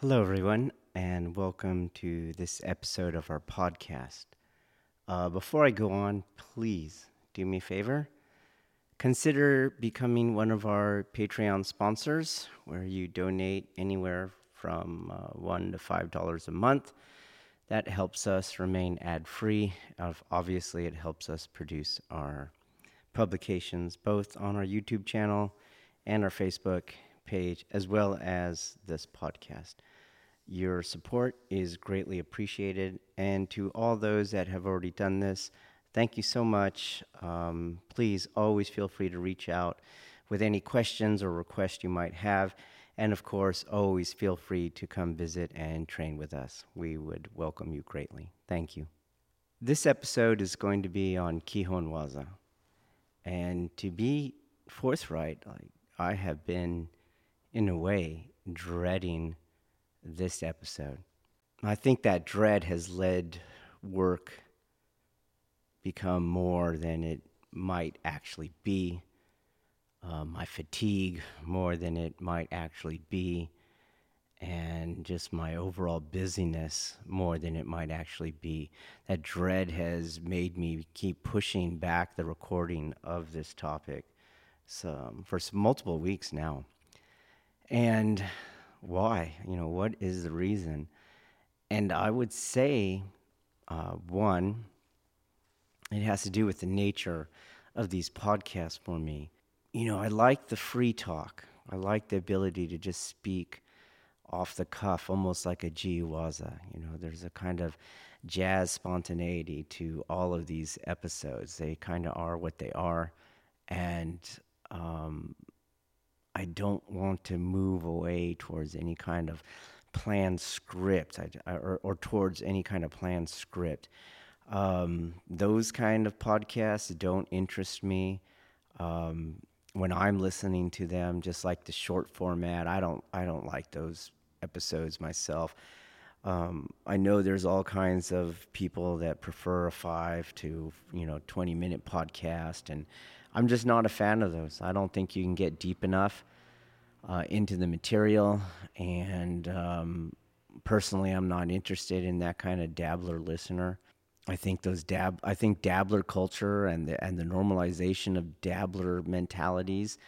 Hello, everyone, and welcome to this episode of our podcast. Uh, before I go on, please do me a favor. Consider becoming one of our Patreon sponsors, where you donate anywhere from uh, one to five dollars a month that helps us remain ad free. Obviously, it helps us produce our publications both on our YouTube channel and our Facebook page, as well as this podcast. Your support is greatly appreciated. And to all those that have already done this, thank you so much. Um, please always feel free to reach out with any questions or requests you might have. And of course, always feel free to come visit and train with us. We would welcome you greatly. Thank you. This episode is going to be on Kihon Waza. And to be forthright, like I have been, in a way, dreading this episode. I think that dread has led work become more than it might actually be uh, my fatigue more than it might actually be, and just my overall busyness more than it might actually be. That dread has made me keep pushing back the recording of this topic for multiple weeks now. And why? You know, what is the reason? And I would say, uh, one, it has to do with the nature of these podcasts for me you know, I like the free talk. I like the ability to just speak off the cuff, almost like a Waza. You know, there's a kind of jazz spontaneity to all of these episodes. They kind of are what they are. And um, I don't want to move away towards any kind of planned script I, or, or, towards any kind of planned script. Um, those kind of podcasts don't interest me. Um, when I'm listening to them, just like the short format, I don't I don't like those episodes myself. Um, I know there's all kinds of people that prefer a five to you know 20 minute podcast, and I'm just not a fan of those. I don't think you can get deep enough uh, into the material, and um, personally, I'm not interested in that kind of dabbler listener. I think those dab I think dabbler culture and the and the normalization of dabbler mentalities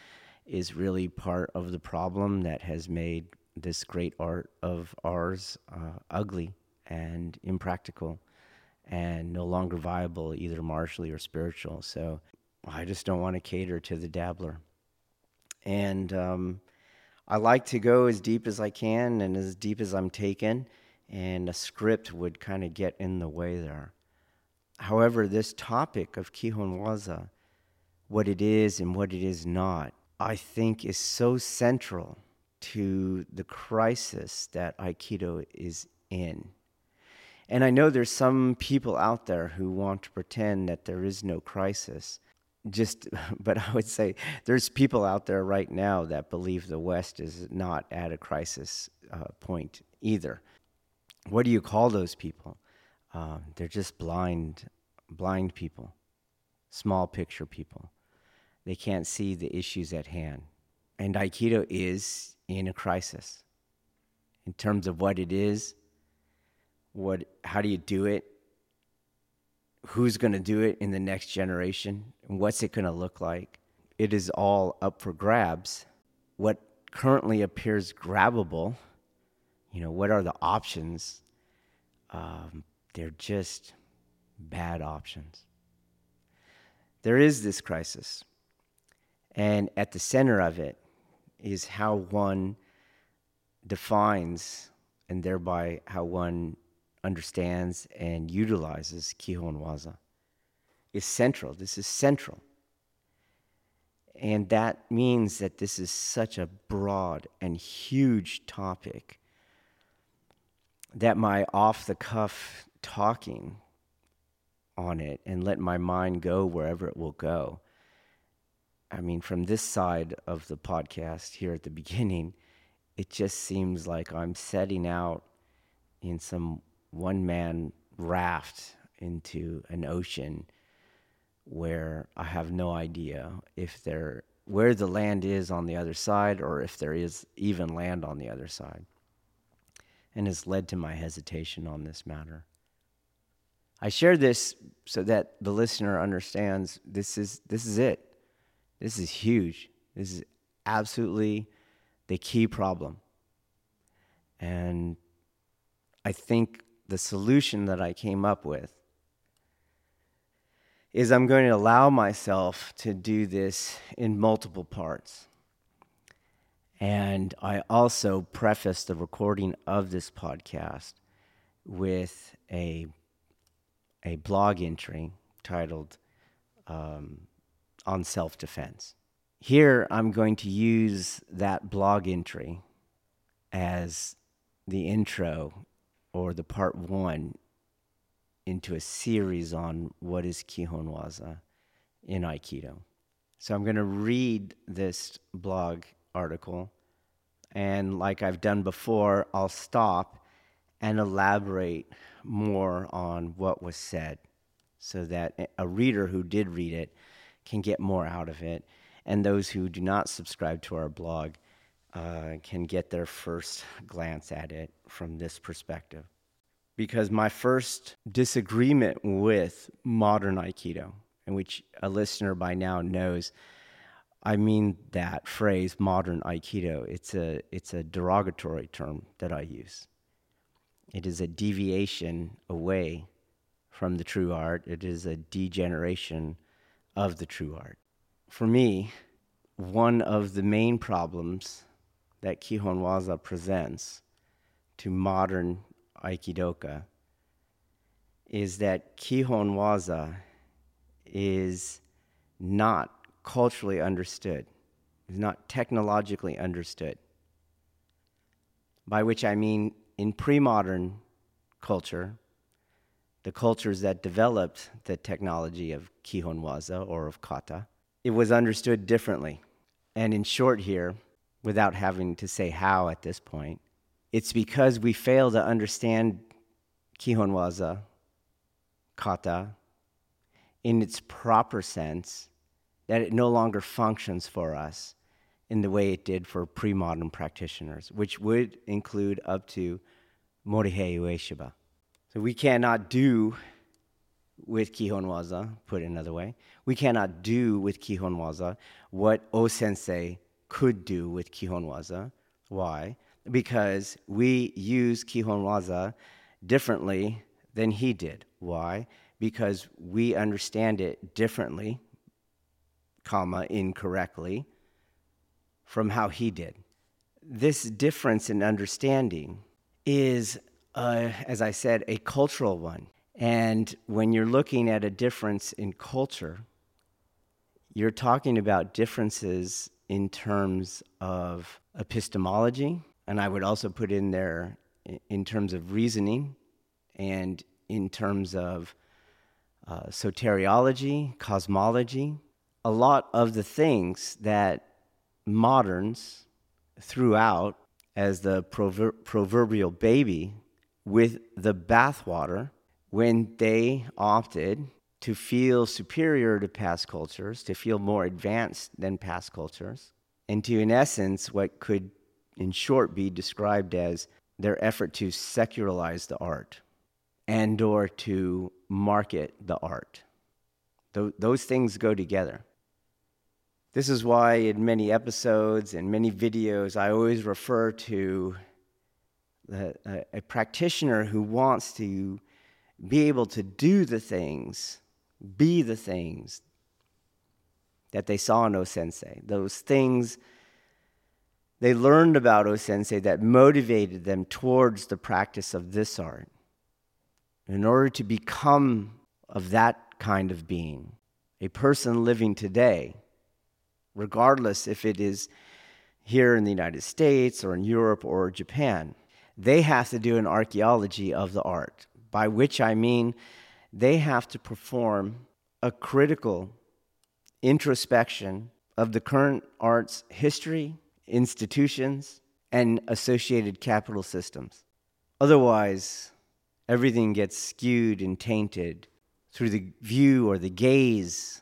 is really part of the problem that has made this great art of ours uh, ugly and impractical and no longer viable either martially or spiritual. So I just don't want to cater to the dabbler. And um, I like to go as deep as I can and as deep as I'm taken, and a script would kind of get in the way there. However, this topic of Kihon Waza, what it is and what it is not, I think is so central to the crisis that Aikido is in. And I know there's some people out there who want to pretend that there is no crisis. Just, but I would say there's people out there right now that believe the West is not at a crisis uh, point either. What do you call those people? Um, they're just blind, blind people, small picture people. They can't see the issues at hand. And Aikido is in a crisis in terms of what it is, what, how do you do it, who's going to do it in the next generation, and what's it going to look like. It is all up for grabs. What currently appears grabbable, you know, what are the options? Um, they're just bad options. There is this crisis, and at the center of it is how one defines and thereby how one understands and utilizes Kihon Waza. Is central. This is central. And that means that this is such a broad and huge topic that my off the cuff talking on it and let my mind go wherever it will go. I mean, from this side of the podcast here at the beginning, it just seems like I'm setting out in some one man raft into an ocean where I have no idea if there where the land is on the other side or if there is even land on the other side. And has led to my hesitation on this matter. I share this so that the listener understands this is this is it. This is huge. This is absolutely the key problem. And I think the solution that I came up with is I'm going to allow myself to do this in multiple parts. And I also preface the recording of this podcast with a, a blog entry titled um, On Self Defense. Here, I'm going to use that blog entry as the intro or the part one into a series on what is Kihon Waza in Aikido. So I'm going to read this blog article, and like I've done before, I'll stop and elaborate more on what was said so that a reader who did read it can get more out of it, and those who do not subscribe to our blog uh, can get their first glance at it from this perspective. Because my first disagreement with modern Aikido, in which a listener by now knows, I mean that phrase modern Aikido. It's a, it's a derogatory term that I use. It is a deviation away from the true art, it is a degeneration of the true art. For me, one of the main problems that Kihon Waza presents to modern Aikidoka is that Kihon Waza is not culturally understood, is not technologically understood. By which I mean, in pre modern culture, the cultures that developed the technology of Kihon Waza or of kata, it was understood differently. And in short, here, without having to say how at this point. It's because we fail to understand Kihon Waza, kata, in its proper sense, that it no longer functions for us in the way it did for pre modern practitioners, which would include up to Morihei Ueshiba. So we cannot do with Kihon Waza, put another way, we cannot do with Kihon Waza what O Sensei could do with Kihon Waza. Why? Because we use Kihon Waza differently than he did. Why? Because we understand it differently, comma, incorrectly, from how he did. This difference in understanding is, uh, as I said, a cultural one. And when you're looking at a difference in culture, you're talking about differences in terms of epistemology, and I would also put in there in terms of reasoning and in terms of uh, soteriology, cosmology, a lot of the things that moderns threw out as the prover- proverbial baby with the bathwater when they opted to feel superior to past cultures, to feel more advanced than past cultures, and to, in essence, what could, in short, be described as their effort to secularize the art and or to market the art. Th- those things go together. This is why in many episodes and many videos, I always refer to a, a, a practitioner who wants to be able to do the things be the things that they saw in O Sensei, those things they learned about O Sensei that motivated them towards the practice of this art. In order to become of that kind of being, a person living today regardless if it is here in the United States or in Europe or Japan. They have to do an archaeology of the art, by which I mean they have to perform a critical introspection of the current art's history, institutions, and associated capital systems. Otherwise, everything gets skewed and tainted through the view or the gaze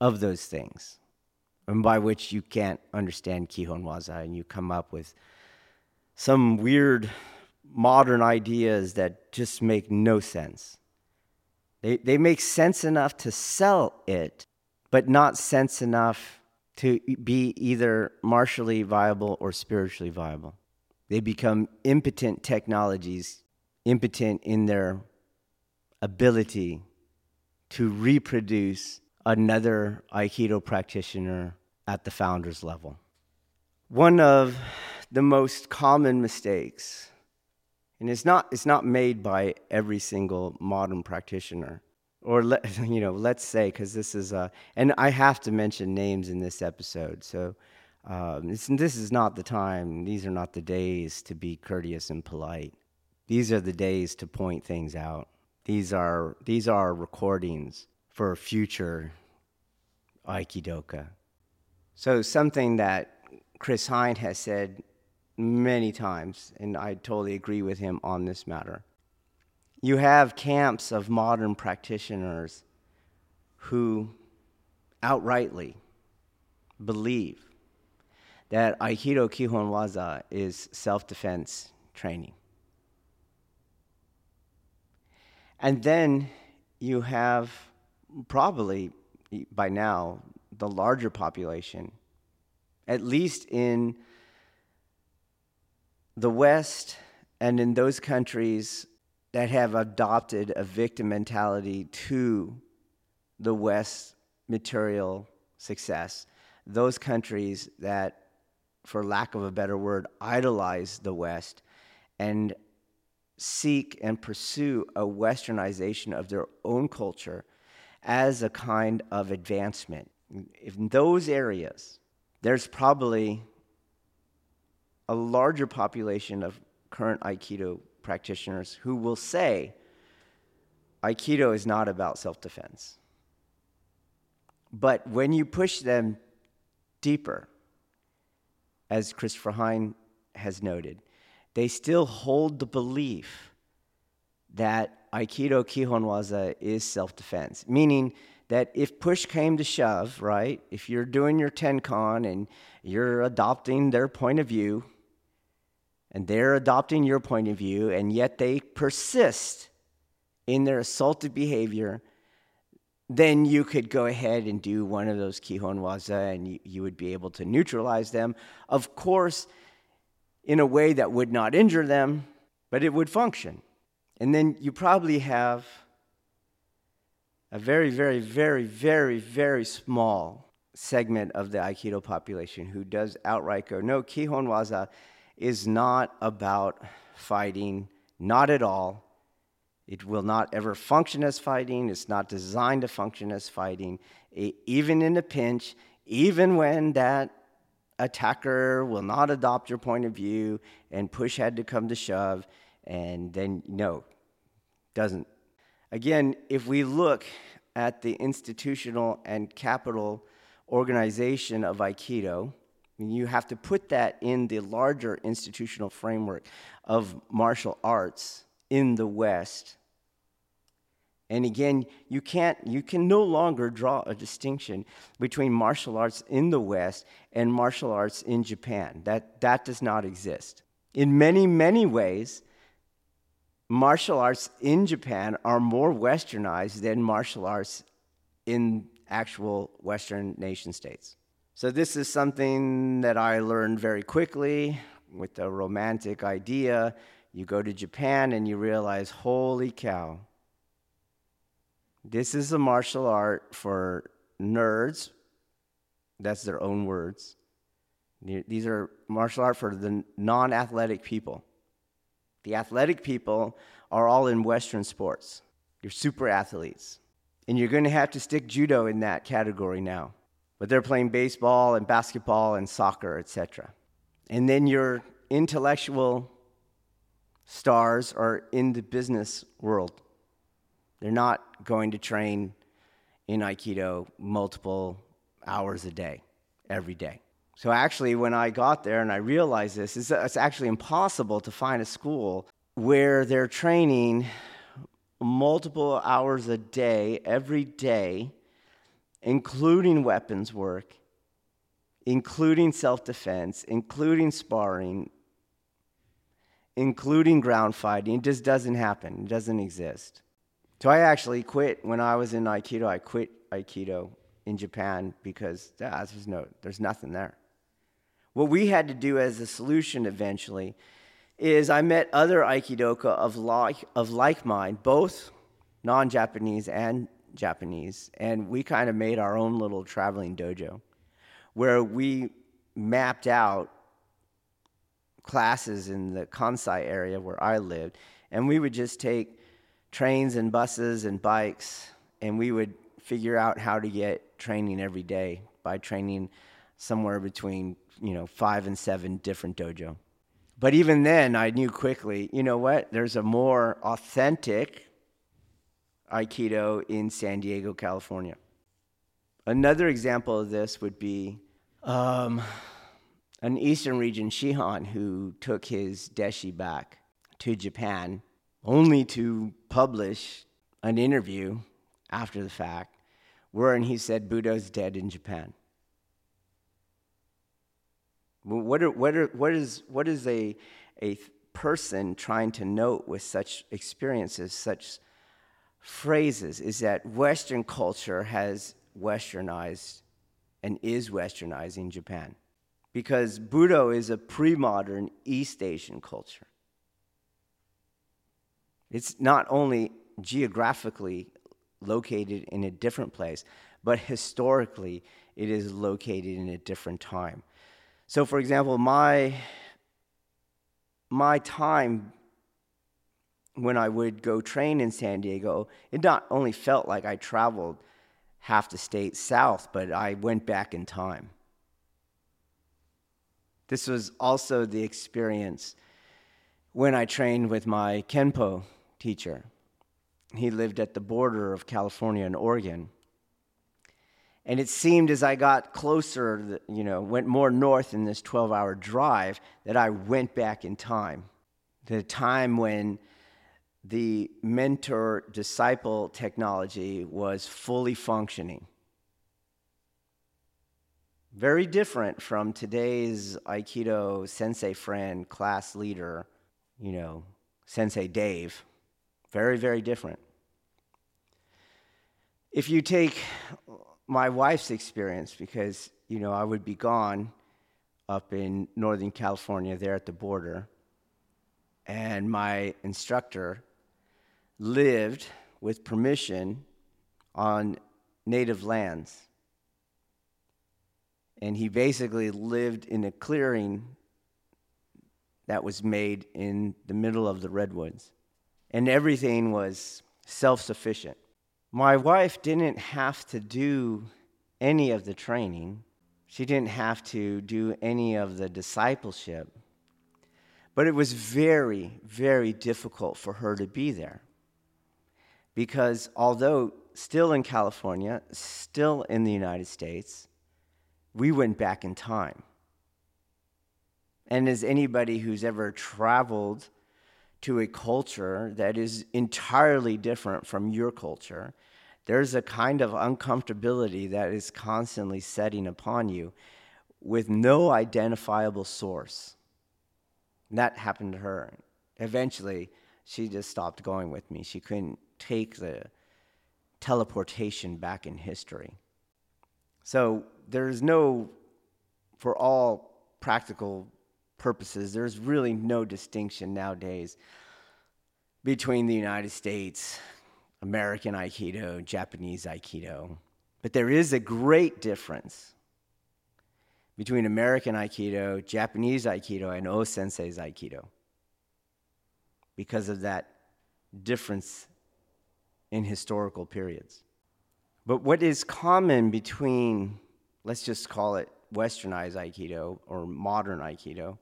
of those things, and by which you can't understand Kihon Waza and you come up with some weird modern ideas that just make no sense. They, they make sense enough to sell it, but not sense enough to be either martially viable or spiritually viable. They become impotent technologies, impotent in their ability to reproduce another Aikido practitioner at the founder's level. One of the most common mistakes, and it's not, it's not made by every single modern practitioner, or let, you know, let's say, because this is, a, and I have to mention names in this episode, so um, this is not the time, these are not the days to be courteous and polite. These are the days to point things out. These are, these are recordings for future Aikidoka. So, something that Chris Hein has said many times, and I totally agree with him on this matter. You have camps of modern practitioners who outrightly believe that Aikido Kihon Waza is self defense training. And then you have probably by now the larger population, at least in the West and in those countries that have adopted a victim mentality to the West's material success, those countries that for lack of a better word, idolize the West and seek and pursue a westernization of their own culture as a kind of advancement. In those areas, there's probably a larger population of current Aikido practitioners who will say Aikido is not about self defense. But when you push them deeper, as Christopher Hein has noted, they still hold the belief that Aikido Kihon Waza is self defense, meaning that if push came to shove, right, if you're doing your Tenkan and you're adopting their point of view, and they're adopting your point of view, and yet they persist in their assaultive behavior, then you could go ahead and do one of those Kihon Waza and you, you would be able to neutralize them. Of course, in a way that would not injure them, but it would function. And then you probably have a very, very, very, very, very small segment of the Aikido population who does outright go, no, Kihon Waza is not about fighting, not at all. It will not ever function as fighting. It's not designed to function as fighting. It, even in a pinch, even when that attacker will not adopt your point of view and push had to come to shove, and then no, doesn't. Again, if we look at the institutional and capital organization of Aikido, you have to put that in the larger institutional framework of martial arts in the West. And again, you can't you can no longer draw a distinction between martial arts in the West and martial arts in Japan. That that does not exist. In many, many ways, martial arts in Japan are more westernized than martial arts in actual Western nation states. So, this is something that I learned very quickly with the romantic idea you go to Japan and you realize, holy cow, this is a martial art for nerds. That's their own words. These are martial art for the non athletic people. The athletic people are all in Western sports. You're super athletes. And you're going to have to stick judo in that category now. But they're playing baseball and basketball and soccer, etc. And then your intellectual stars are in the business world. They're not going to train in Aikido multiple hours a day, every day. So, actually, when I got there and I realized this, it's actually impossible to find a school where they're training multiple hours a day, every day, including weapons work, including self defense, including sparring, including ground fighting. It just doesn't happen, it doesn't exist. So I actually quit when I was in Aikido. I quit Aikido in Japan because ah, there's, no, there's nothing there. What we had to do as a solution eventually is I met other Aikidoka of like, of like mind, both non Japanese and Japanese, and we kind of made our own little traveling dojo where we mapped out classes in the Kansai area where I lived, and we would just take trains and buses and bikes, and we would figure out how to get training every day by training somewhere between you know five and seven different dojo. But even then, I knew quickly, you know what? There's a more authentic Aikido in San Diego, California. Another example of this would be um, an Eastern region Shihan who took his deshi back to Japan only to publish an interview after the fact wherein he said Budo's dead in Japan. What, are, what, are, what is, what is a, a person trying to note with such experiences, such phrases, is that Western culture has westernized and is westernizing Japan because Budo is a pre modern East Asian culture. It's not only geographically located in a different place, but historically it is located in a different time. So, for example, my, my time when I would go train in San Diego, it not only felt like I traveled half the state south, but I went back in time. This was also the experience when I trained with my Kenpo teacher. He lived at the border of California and Oregon. And it seemed as I got closer, you know, went more north in this 12 hour drive, that I went back in time. The time when the mentor disciple technology was fully functioning. Very different from today's Aikido sensei friend, class leader, you know, Sensei Dave. Very, very different. If you take my wife's experience, because, you know, I would be gone up in Northern California there at the border, and my instructor lived with permission on native lands. And he basically lived in a clearing that was made in the middle of the redwoods. And everything was self sufficient. My wife didn't have to do any of the training, she didn't have to do any of the discipleship. But it was very, very difficult for her to be there because although still in California, still in the United States, we went back in time. And as anybody who's ever traveled to a culture that is entirely different from your culture, there's a kind of uncomfortability that is constantly setting upon you with no identifiable source. And that happened to her. Eventually, she just stopped going with me. She couldn't take the teleportation back in history. So there's no, for all practical purposes, there's really no distinction nowadays between the United States, American Aikido, Japanese Aikido. But there is a great difference between American Aikido, Japanese Aikido, and O Sensei's Aikido because of that difference in historical periods. But what is common between let's just call it westernized Aikido or modern Aikido.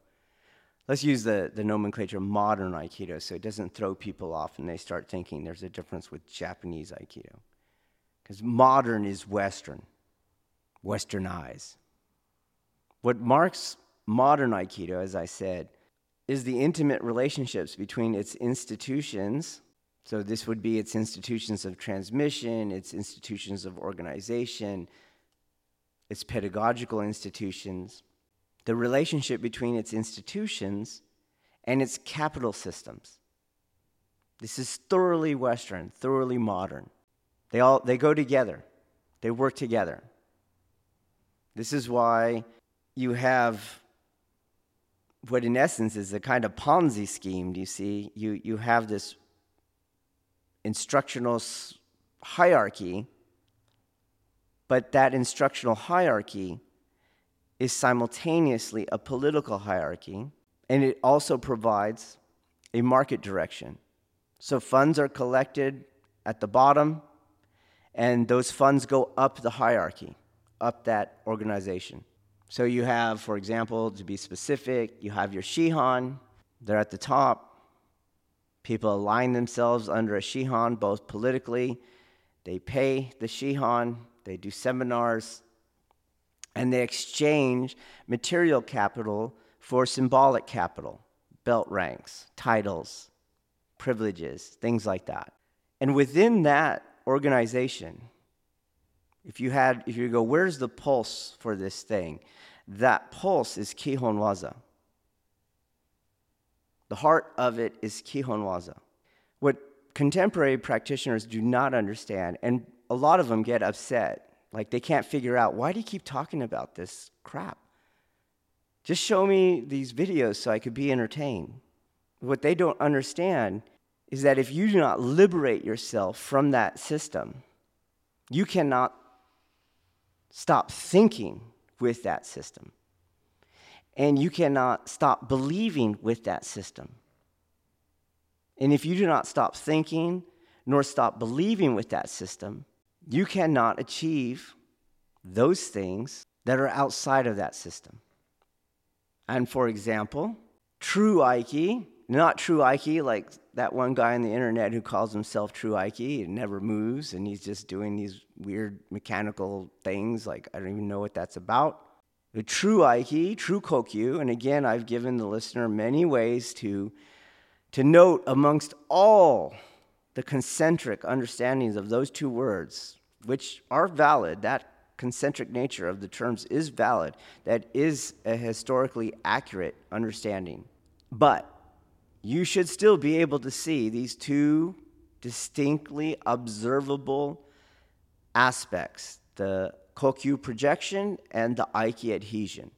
Let's use the, the nomenclature modern Aikido so it doesn't throw people off and they start thinking there's a difference with Japanese Aikido. Because modern is Western, westernized. What marks modern Aikido, as I said, is the intimate relationships between its institutions. So, this would be its institutions of transmission, its institutions of organization, its pedagogical institutions, the relationship between its institutions and its capital systems. This is thoroughly Western, thoroughly modern. They, all, they go together, they work together. This is why you have what, in essence, is a kind of Ponzi scheme. Do you see? You, you have this instructional hierarchy but that instructional hierarchy is simultaneously a political hierarchy, and it also provides a market direction. So funds are collected at the bottom, and those funds go up the hierarchy, up that organization. So you have, for example, to be specific, you have your Shihan, they're at the top. People align themselves under a Shihan, both politically, they pay the Shihan, they do seminars, and they exchange material capital for symbolic capital, belt ranks, titles, privileges, things like that. And within that organization, if you had, if you go, where's the pulse for this thing? That pulse is Kihon Waza. The heart of it is Kihon Waza. What contemporary practitioners do not understand, and a lot of them get upset. Like they can't figure out why do you keep talking about this crap? Just show me these videos so I could be entertained. What they don't understand is that if you do not liberate yourself from that system, you cannot stop thinking with that system. And you cannot stop believing with that system. And if you do not stop thinking nor stop believing with that system, you cannot achieve those things that are outside of that system. And for example, true Aiki, not true Aiki like that one guy on the internet who calls himself true Aiki and never moves and he's just doing these weird mechanical things like I don't even know what that's about. The true Aiki, true Kokyu, and again I've given the listener many ways to to note amongst all the concentric understandings of those two words, which are valid, that concentric nature of the terms is valid, that is a historically accurate understanding. But you should still be able to see these two distinctly observable aspects the Kokyu projection and the Aiki adhesion.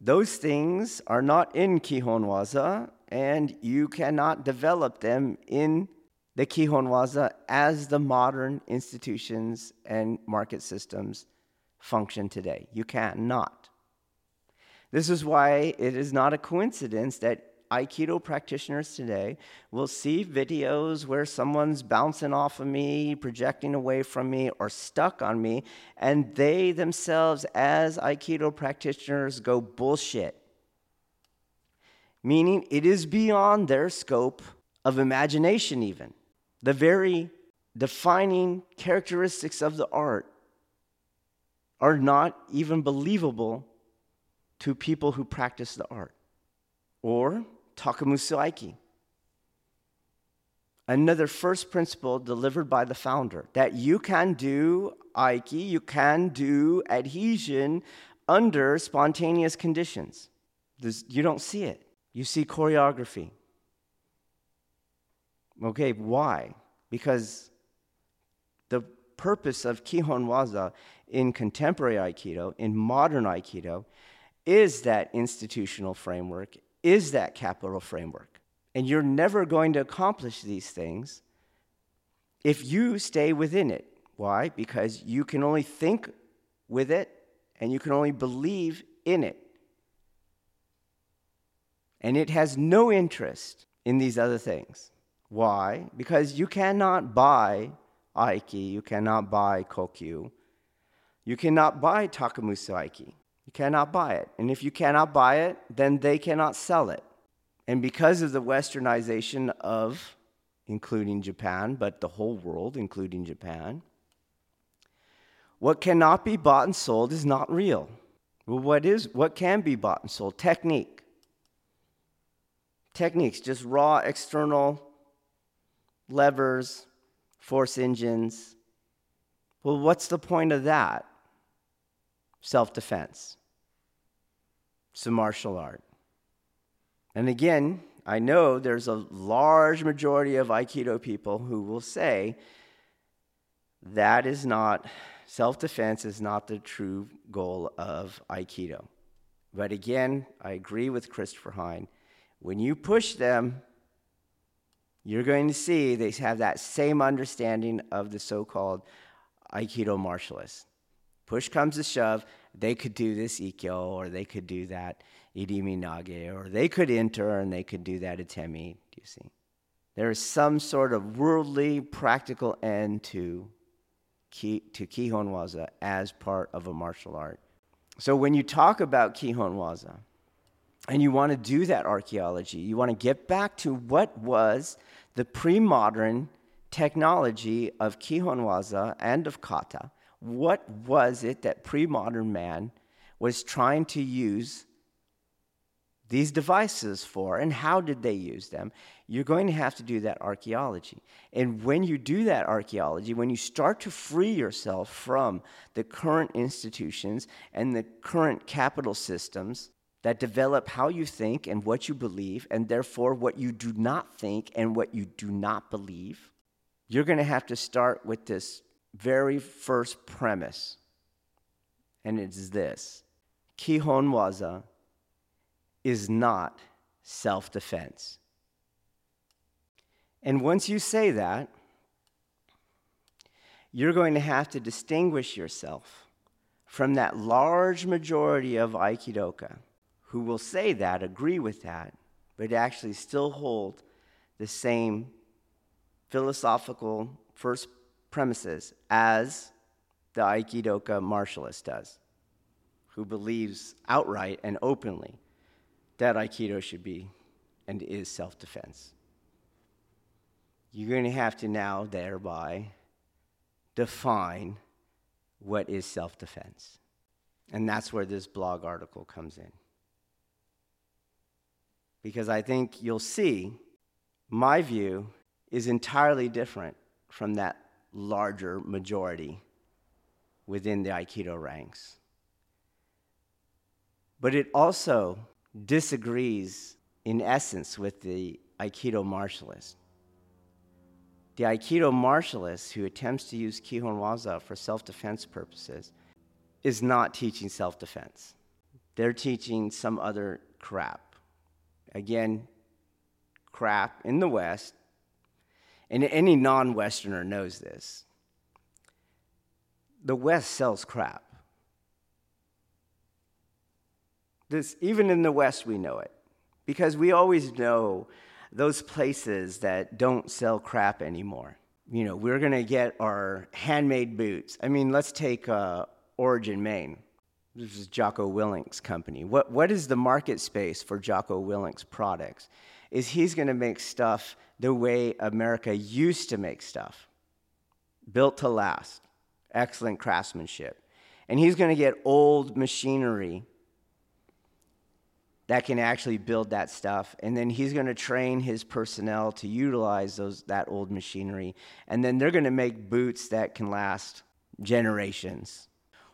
Those things are not in Kihon Waza, and you cannot develop them in the Kihon Waza as the modern institutions and market systems function today. You cannot. This is why it is not a coincidence that Aikido practitioners today will see videos where someone's bouncing off of me, projecting away from me, or stuck on me, and they themselves, as Aikido practitioners, go bullshit meaning it is beyond their scope of imagination, even. The very defining characteristics of the art are not even believable to people who practice the art. Or Takemusu Aiki. Another first principle delivered by the founder that you can do Aiki, you can do adhesion under spontaneous conditions. You don't see it. You see choreography. Okay, why? Because the purpose of Kihon Waza in contemporary Aikido, in modern Aikido, is that institutional framework, is that capital framework. And you're never going to accomplish these things if you stay within it. Why? Because you can only think with it and you can only believe in it. And it has no interest in these other things. Why? Because you cannot buy Aiki, you cannot buy Kokyu, You cannot buy Takemusu Aiki. You cannot buy it. And if you cannot buy it, then they cannot sell it. And because of the westernization of, including Japan, but the whole world, including Japan, what cannot be bought and sold is not real. Well, what is what can be bought and sold? Technique. Techniques, just raw external levers, force engines. Well, what's the point of that? Self defense. some martial art. And again, I know there's a large majority of Aikido people who will say that is not, self defense is not the true goal of Aikido. But again, I agree with Christopher Hein. When you push them, you're going to see they have that same understanding of the so called Aikido martialists. Push comes to shove, they could do this Ikkyo, or they could do that Irimi Nage, or they could enter and they could do that Atemi. Do you see? There is some sort of worldly, practical end to, ki, to Kihon Waza as part of a martial art. So when you talk about Kihon Waza, and you want to do that archaeology, you want to get back to what was the pre modern technology of Kihon Waza and of kata. What was it that pre modern man was trying to use these devices for, and how did they use them? You're going to have to do that archaeology. And when you do that archaeology, when you start to free yourself from the current institutions and the current capital systems that develop how you think and what you believe, and therefore what you do not think and what you do not believe, you're going to have to start with this very first premise. And it's this Kihon Waza is not self defense. And once you say that, you're going to have to distinguish yourself from that large majority of Aikidoka who will say that, agree with that, but actually still hold the same philosophical first premises as the Aikidoka martialist does, who believes outright and openly that Aikido should be and is self defense. You're going to have to now, thereby, define what is self defense. And that's where this blog article comes in. Because I think you'll see my view is entirely different from that larger majority within the Aikido ranks. But it also disagrees, in essence, with the Aikido martialist. The Aikido martialist who attempts to use Kihon Waza for self defense purposes is not teaching self defense. They're teaching some other crap. Again, crap in the West and any non Westerner knows this. The West sells crap. This, even in the West, we know it because we always know those places that don't sell crap anymore. You know, we're going to get our handmade boots. I mean, let's take uh, Origin, Maine. This is Jocko Willink's company. What, what is the market space for Jocko Willink's products? Is he's going to make stuff the way America used to make stuff built to last, excellent craftsmanship. And he's going to get old machinery that can actually build that stuff. And then he's going to train his personnel to utilize those, that old machinery. And then they're going to make boots that can last generations.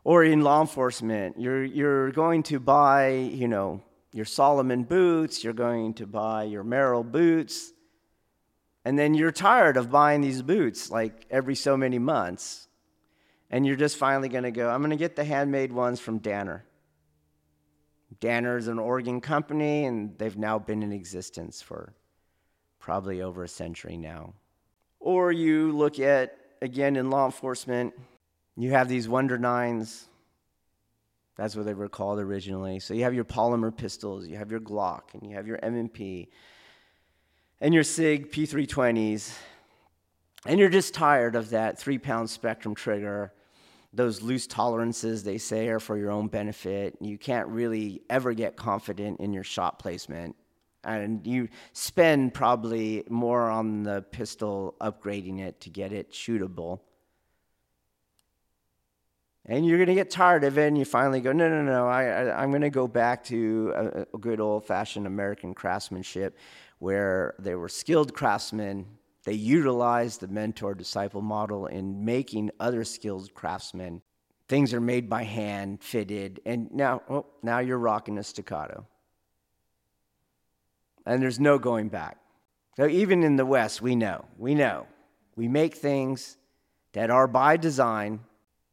Or in law enforcement, you're, you're going to buy, you know, your Salomon boots, you're going to buy your Merrell boots, and then you're tired of buying these boots like every so many months. And you're just finally going to go, I'm going to get the handmade ones from Danner. Danner is an Oregon company, and they've now been in existence for probably over a century now. Or you look at, again, in law enforcement, you have these Wonder Nines. That's what they were called originally. So you have your polymer pistols, you have your Glock, and you have your M&P and your SIG P320s, and you're just tired of that three pound spectrum trigger, those loose tolerances they say are for your own benefit. You can't really ever get confident in your shot placement. And you spend probably more on the pistol upgrading it to get it shootable. And you're going to get tired of it, and you finally go, no, no, no, I, I, am going to go back to a, a good old fashioned American craftsmanship where they were skilled craftsmen they utilized the mentor disciple model in making other skilled craftsmen. Things are made by hand, fitted, and now, oh, now you're rocking a staccato. And there's no going back. So even in the West, we know, we know, we make things that are by design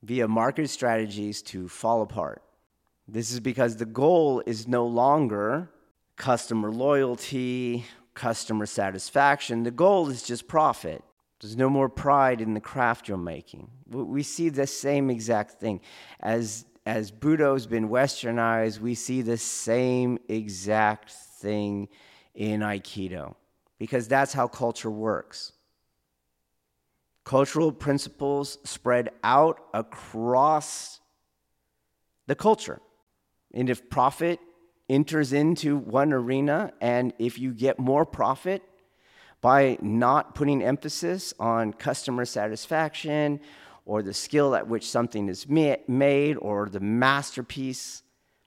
via market strategies to fall apart. This is because the goal is no longer customer loyalty customer satisfaction. The goal is just profit. There's no more pride in the craft you're making. We see the same exact thing. As, as Budo's been westernized, we see the same exact thing in Aikido because that's how culture works. Cultural principles spread out across the culture. And if profit enters into one arena, and if you get more profit by not putting emphasis on customer satisfaction or the skill at which something is made or the masterpiece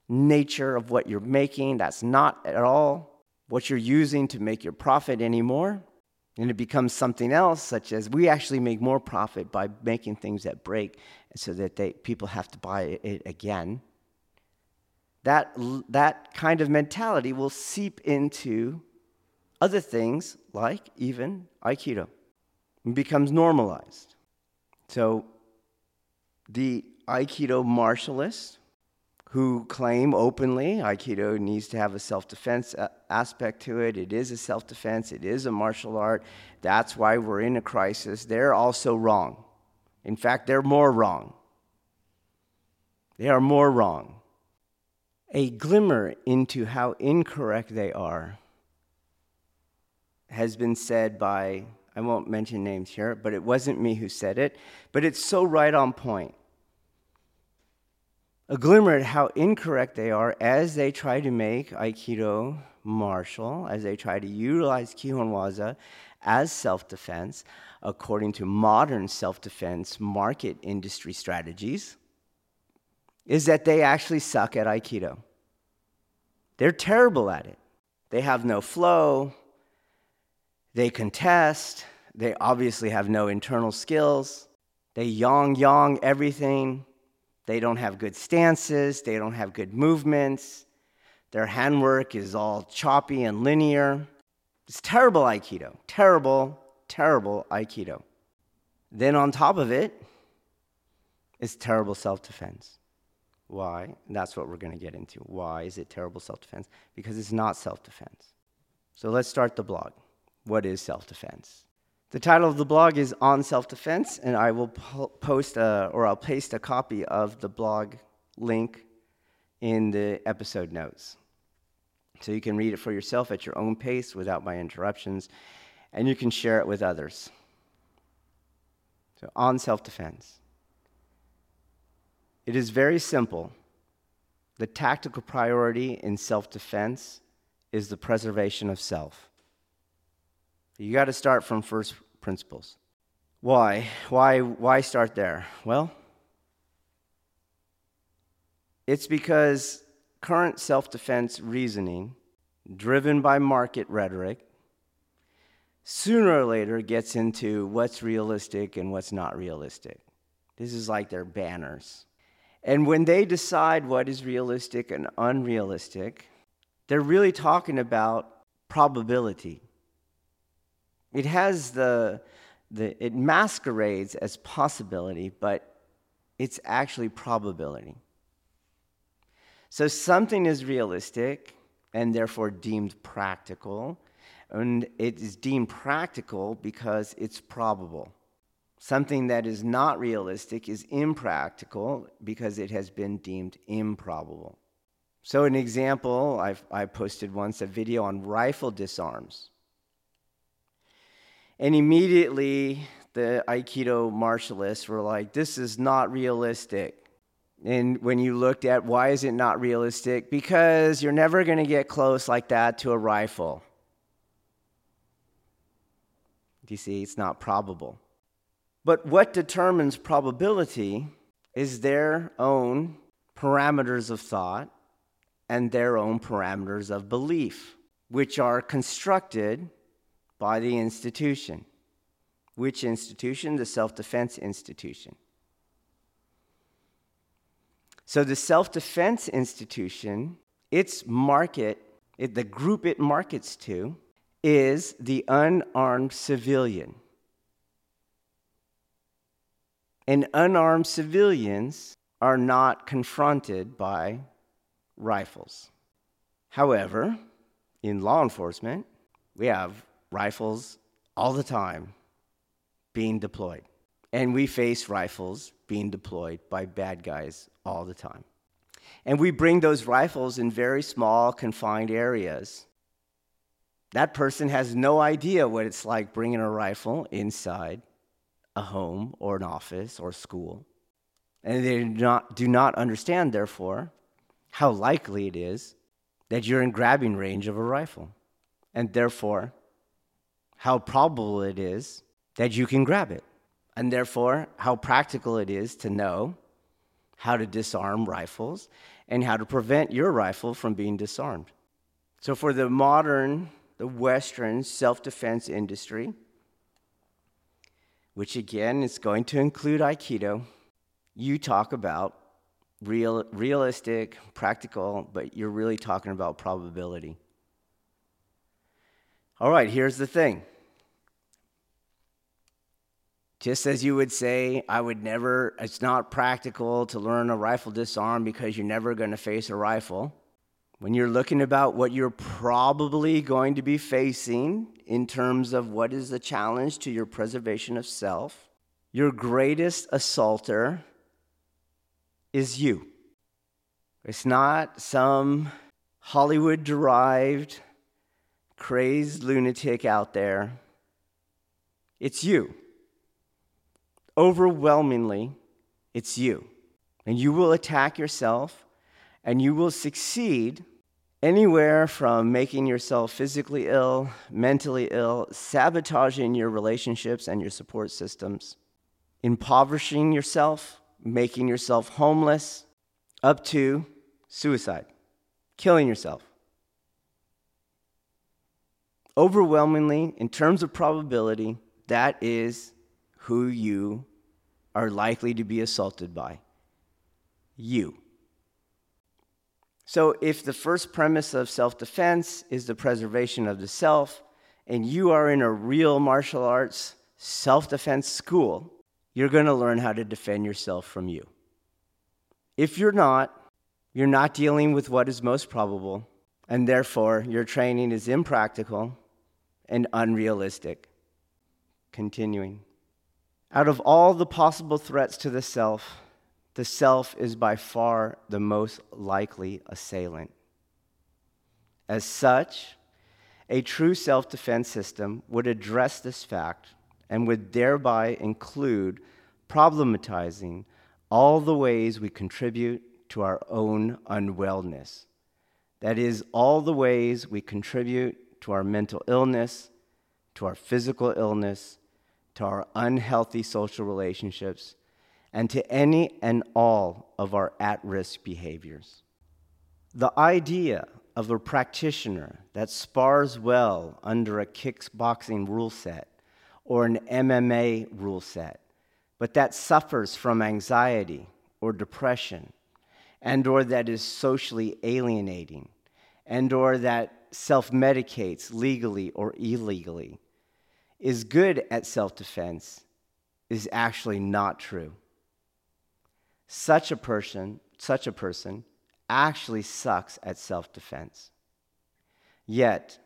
nature of what you're making, that's not at all what you're using to make your profit anymore. And it becomes something else, such as we actually make more profit by making things that break so that they, people have to buy it again that, that kind of mentality will seep into other things like even Aikido. It becomes normalized. So the Aikido martialists who claim openly Aikido needs to have a self defense uh, aspect to it, it is a self defense, it is a martial art, that's why we're in a crisis, they're also wrong. In fact, they're more wrong. They are more wrong a glimmer into how incorrect they are has been said by, I won't mention names here, but it wasn't me who said it, but it's so right on point. A glimmer at how incorrect they are as they try to make Aikido martial, as they try to utilize Kihon Waza as self defense according to modern self defense market industry strategies is that they actually suck at Aikido. They're terrible at it. They have no flow, they contest, they obviously have no internal skills, they yong yong everything, they don't have good stances, they don't have good movements, their handwork is all choppy and linear. It's terrible Aikido. Terrible, terrible Aikido. Then on top of it, it's terrible self defense. Why? That's what we're going to get into. Why is it terrible self defense? Because it's not self defense. So let's start the blog. What is self defense? The title of the blog is On Self Defense, and I will po- post a, or I'll paste a copy of the blog link in the episode notes. So you can read it for yourself at your own pace without my interruptions, and you can share it with others. So, on self defense. It is very simple. The tactical priority in self defense is the preservation of self. You got to start from first principles. Why? Why, why start there? Well, it's because current self defense reasoning, driven by market rhetoric, sooner or later gets into what's realistic and what's not realistic. This is like their banners. And when they decide what is realistic and unrealistic, they're really talking about probability. It has the, the it masquerades as possibility, but it's actually probability. So something is realistic and therefore deemed practical, and it is deemed practical because it's probable. Something that is not realistic is impractical because it has been deemed improbable. So, an example I've, I posted once a video on rifle disarms. And immediately the Aikido martialists were like, this is not realistic. And when you looked at why is it not realistic? Because you're never going to get close like that to a rifle. You see, it's not probable. But what determines probability is their own parameters of thought and their own parameters of belief, which are constructed by the institution. Which institution? The self defense institution. So, the self defense institution, its market, it, the group it markets to, is the unarmed civilian. And unarmed civilians are not confronted by rifles. However, in law enforcement, we have rifles all the time being deployed. And we face rifles being deployed by bad guys all the time. And we bring those rifles in very small, confined areas. That person has no idea what it's like bringing a rifle inside a home or an office or school. And they do not, do not understand, therefore, how likely it is that you're in grabbing range of a rifle. And therefore, how probable it is that you can grab it. And therefore, how practical it is to know how to disarm rifles and how to prevent your rifle from being disarmed. So, for the modern, the Western self defense industry, which again is going to include Aikido, you talk about real, realistic, practical, but you're really talking about probability. All right, here's the thing. Just as you would say, I would never, it's not practical to learn a rifle disarm because you're never going to face a rifle. When you're looking about what you're probably going to be facing in terms of what is the challenge to your preservation of self, your greatest assaulter is you. It's not some Hollywood derived, crazed lunatic out there. It's you overwhelmingly, it's you. And you will attack yourself and you will succeed anywhere from making yourself physically ill, mentally ill, sabotaging your relationships and your support systems, impoverishing yourself, making yourself homeless, up to suicide, killing yourself. Overwhelmingly, in terms of probability, that is who you are likely to be assaulted by. You. So, if the first premise of self defense is the preservation of the self, and you are in a real martial arts self defense school, you're going to learn how to defend yourself from you. If you're not, you're not dealing with what is most probable, and therefore your training is impractical and unrealistic. Continuing. Out of all the possible threats to the self, the self is by far the most likely assailant. As such, a true self defense system would address this fact and would thereby include problematizing all the ways we contribute to our own unwellness. That is, all the ways we contribute to our mental illness, to our physical illness, to our unhealthy social relationships, and to any and all of our at risk behaviors. The idea of a practitioner that spars well under a kickboxing rule set or an MMA rule set, but that suffers from anxiety or depression and or that is socially alienating and or that self-medicates legally or illegally is good at self defense is actually not true. Such a person, such a person actually sucks at self defense. Yet,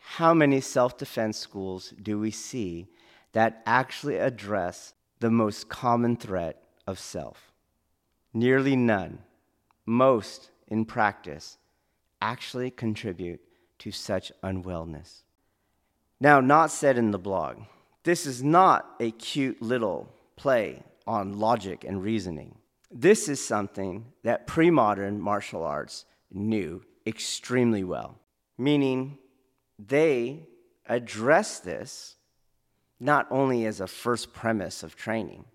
how many self defense schools do we see that actually address the most common threat of self? Nearly none. Most, in practice, actually contribute to such unwellness. Now, not said in the blog, This is not a cute little play on logic and reasoning. This is something that pre modern martial arts knew extremely well, meaning they address this not only as a first premise of training,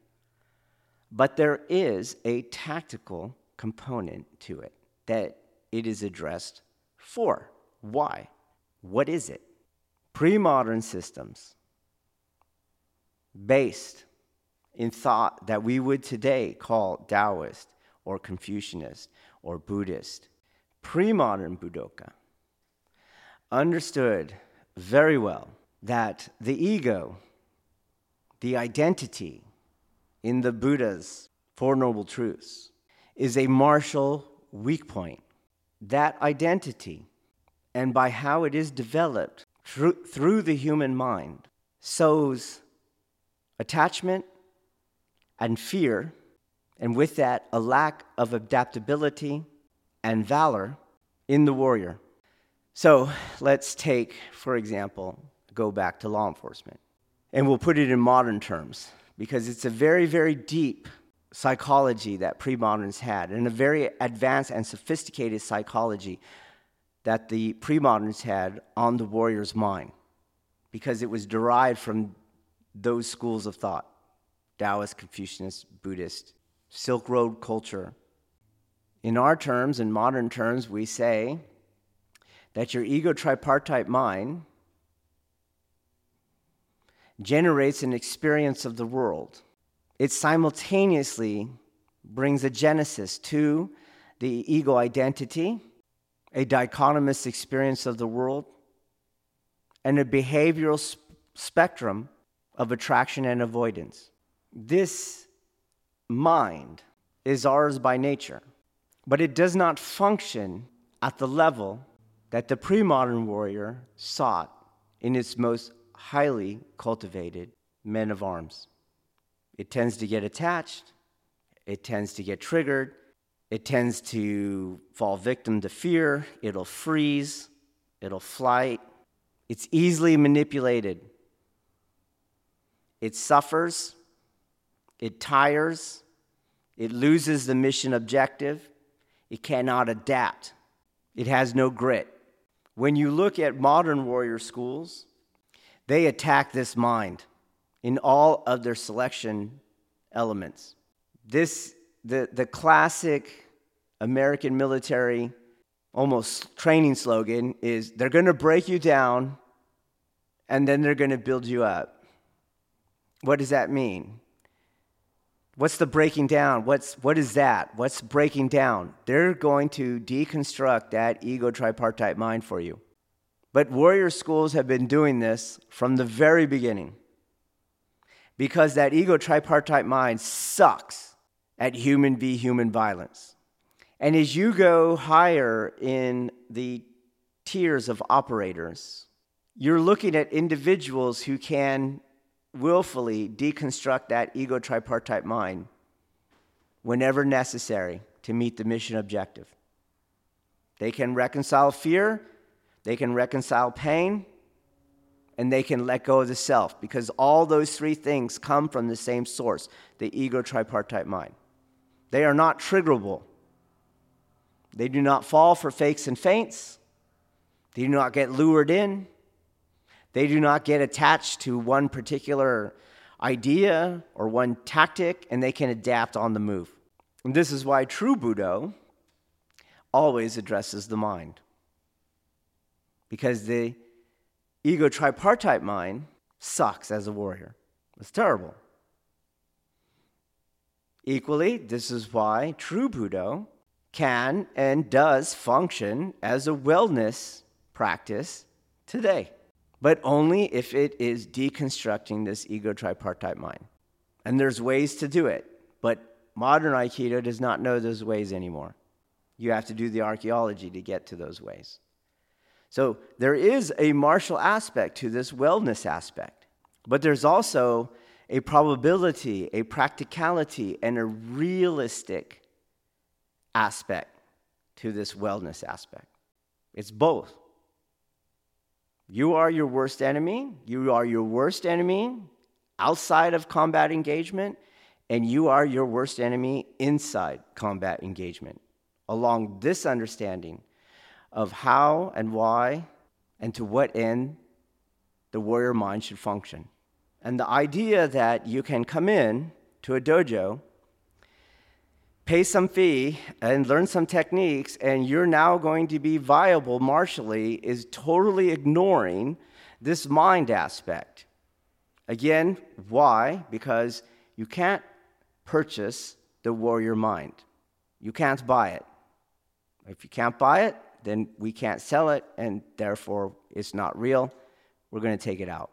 but there is a tactical component to it that it is addressed for. Why? What is it? Pre modern systems based in thought that we would today call Taoist or Confucianist or Buddhist, pre modern Budoka, understood very well that the ego, the identity in the Buddha's Four Noble Truths, is a martial weak point. That identity, and by how it is developed through, through the human mind, sows attachment and fear, and with that, a lack of adaptability and valor in the warrior. So let's take, for example, go back to law enforcement. And we'll put it in modern terms because it's a very, very deep psychology that pre moderns had, and a very advanced and sophisticated psychology that the pre moderns had on the warrior's mind because it was derived from those schools of thought Taoist, Confucianist, Buddhist, Silk Road culture. In our terms, in modern terms, we say that your ego tripartite mind generates an experience of the world. It simultaneously brings a genesis to the ego identity, a dichotomous experience of the world, and a behavioral sp- spectrum of attraction and avoidance. This mind is ours by nature, but it does not function at the level that the pre modern warrior sought in its most highly cultivated men of arms. It tends to get attached, it tends to get triggered, it tends to fall victim to fear, it'll freeze, it'll flight. It's easily manipulated. It suffers, it tires, it loses the mission objective, it cannot adapt, it has no grit. When you look at modern warrior schools, they attack this mind in all of their selection elements. This, the, the classic American military almost training slogan is they're going to break you down and then they're going to build you up. What does that mean? What's the breaking down? What's, what is that? What's breaking down? They're going to deconstruct that ego tripartite mind for you. But warrior schools have been doing this from the very beginning because that ego tripartite mind sucks at human v human violence. And as you go higher in the tiers of operators, you're looking at individuals who can willfully deconstruct that ego tripartite mind whenever necessary to meet the mission objective. They can reconcile fear, they can reconcile pain, and they can let go of the self because all those three things come from the same source the ego tripartite mind. They are not triggerable. They do not fall for fakes and feints. They do not get lured in. They do not get attached to one particular idea or one tactic, and they can adapt on the move. And this is why true Budo always addresses the mind. Because the ego tripartite mind sucks as a warrior. It's terrible. Equally, this is why true Budo can and does function as a wellness practice today but only if it is deconstructing this ego tripartite mind. And there's ways to do it, but modern Aikido does not know those ways anymore. You have to do the archaeology to get to those ways. So there is a martial aspect to this wellness aspect, but there's also a probability, a practicality, and a realistic aspect to this wellness aspect. It's both. You are your worst enemy. You are your worst enemy outside of combat engagement, and you are your worst enemy inside combat engagement. Along this understanding of how and why and to what end the warrior mind should function. And the idea that you can come in to a dojo, pay some fee, and learn some techniques, and you're now going to be viable martially is totally ignoring this mind aspect. Again, why? Because you can't purchase the warrior mind. You can't buy it. If you can't buy it, then we can't sell it, and therefore it's not real. We're going to take it out.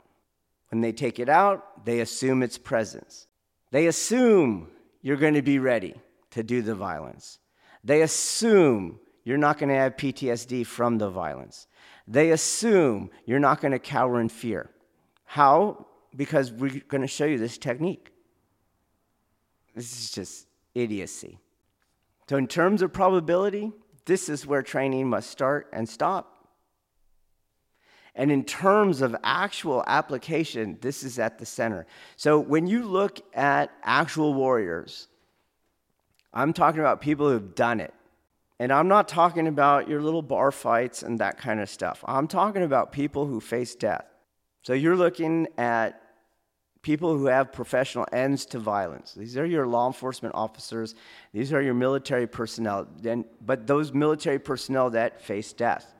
When they take it out, they assume its presence. They assume you're going to be ready to do the violence. They assume you're not going to have PTSD from the violence. They assume you're not going to cower in fear. How? Because we're going to show you this technique. This is just idiocy. So, in terms of probability, this is where training must start and stop. And in terms of actual application, this is at the center. So, when you look at actual warriors, I'm talking about people who've done it. And I'm not talking about your little bar fights and that kind of stuff. I'm talking about people who face death. So you're looking at people who have professional ends to violence. These are your law enforcement officers, these are your military personnel, but those military personnel that face death.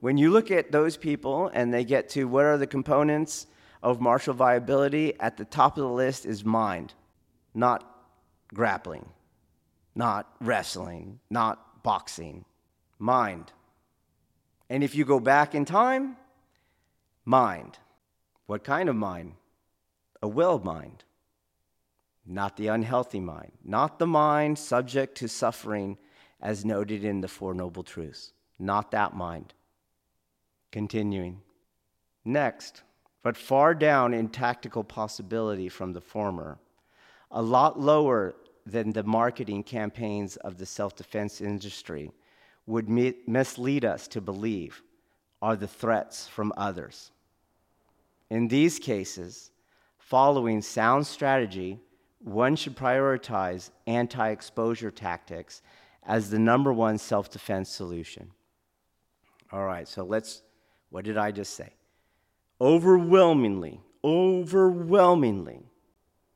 When you look at those people and they get to what are the components of martial viability, at the top of the list is mind, not grappling, not wrestling, not boxing, mind. And if you go back in time, mind. What kind of mind? A well mind, not the unhealthy mind, not the mind subject to suffering as noted in the Four Noble Truths, not that mind. Continuing. Next, but far down in tactical possibility from the former, a lot lower than the marketing campaigns of the self defense industry would mislead us to believe are the threats from others. In these cases, following sound strategy, one should prioritize anti exposure tactics as the number one self defense solution. All right, so let's, what did I just say? Overwhelmingly, overwhelmingly,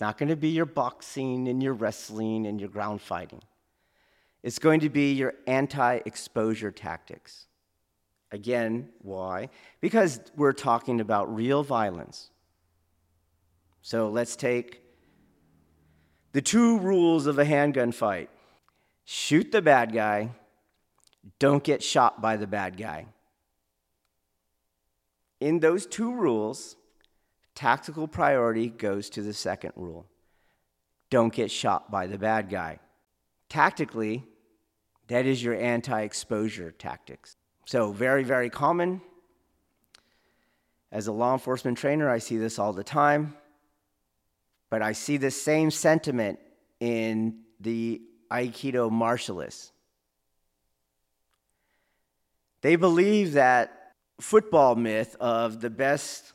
It's not going to be your boxing and your wrestling and your ground fighting. It's going to be your anti exposure tactics. Again, why? Because we're talking about real violence. So let's take the two rules of a handgun fight shoot the bad guy, don't get shot by the bad guy. In those two rules, Tactical priority goes to the second rule don't get shot by the bad guy. Tactically, that is your anti exposure tactics. So, very, very common. As a law enforcement trainer, I see this all the time. But I see the same sentiment in the Aikido martialists. They believe that football myth of the best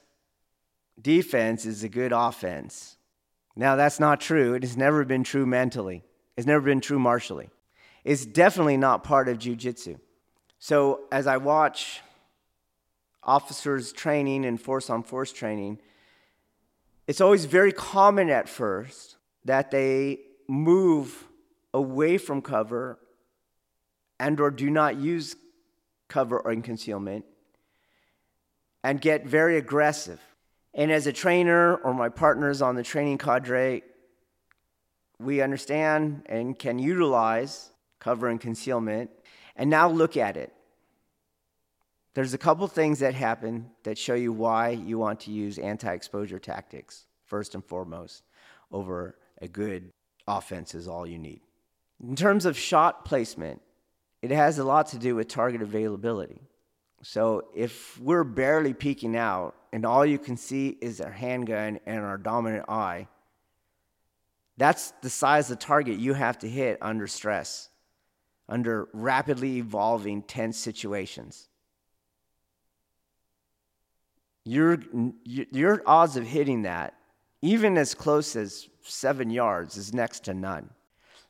defense is a good offense. Now, that's not true. It has never been true mentally, it's never been true martially. It's definitely not part of jujitsu. So, as I watch officers training and force on force training, it's always very common at first that they move away from cover and or do not use cover or concealment and get very aggressive and as a trainer or my partners on the training cadre, we understand and can utilize cover and concealment. And now look at it. There's a couple things that happen that show you why you want to use anti exposure tactics. first and foremost, over a good offense is all you need. In terms of shot placement, it has a lot to do with target availability. So if we're barely peeking out and all you can see is our handgun and our dominant eye, that's the size of target you have to hit under stress, under rapidly evolving tense situations. Your, your odds of hitting that, even as close as seven yards, is next to none.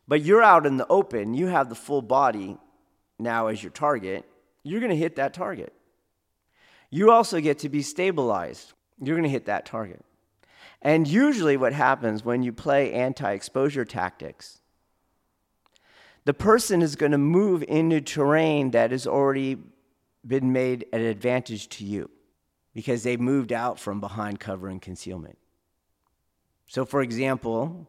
But you're out in the open, you have the full body now as your target, you're going to hit that target. You also get to be stabilized. You're going to hit that target. And usually, what happens when you play anti exposure tactics, the person is going to move into terrain that has already been made an advantage to you because they moved out from behind cover and concealment. So, for example,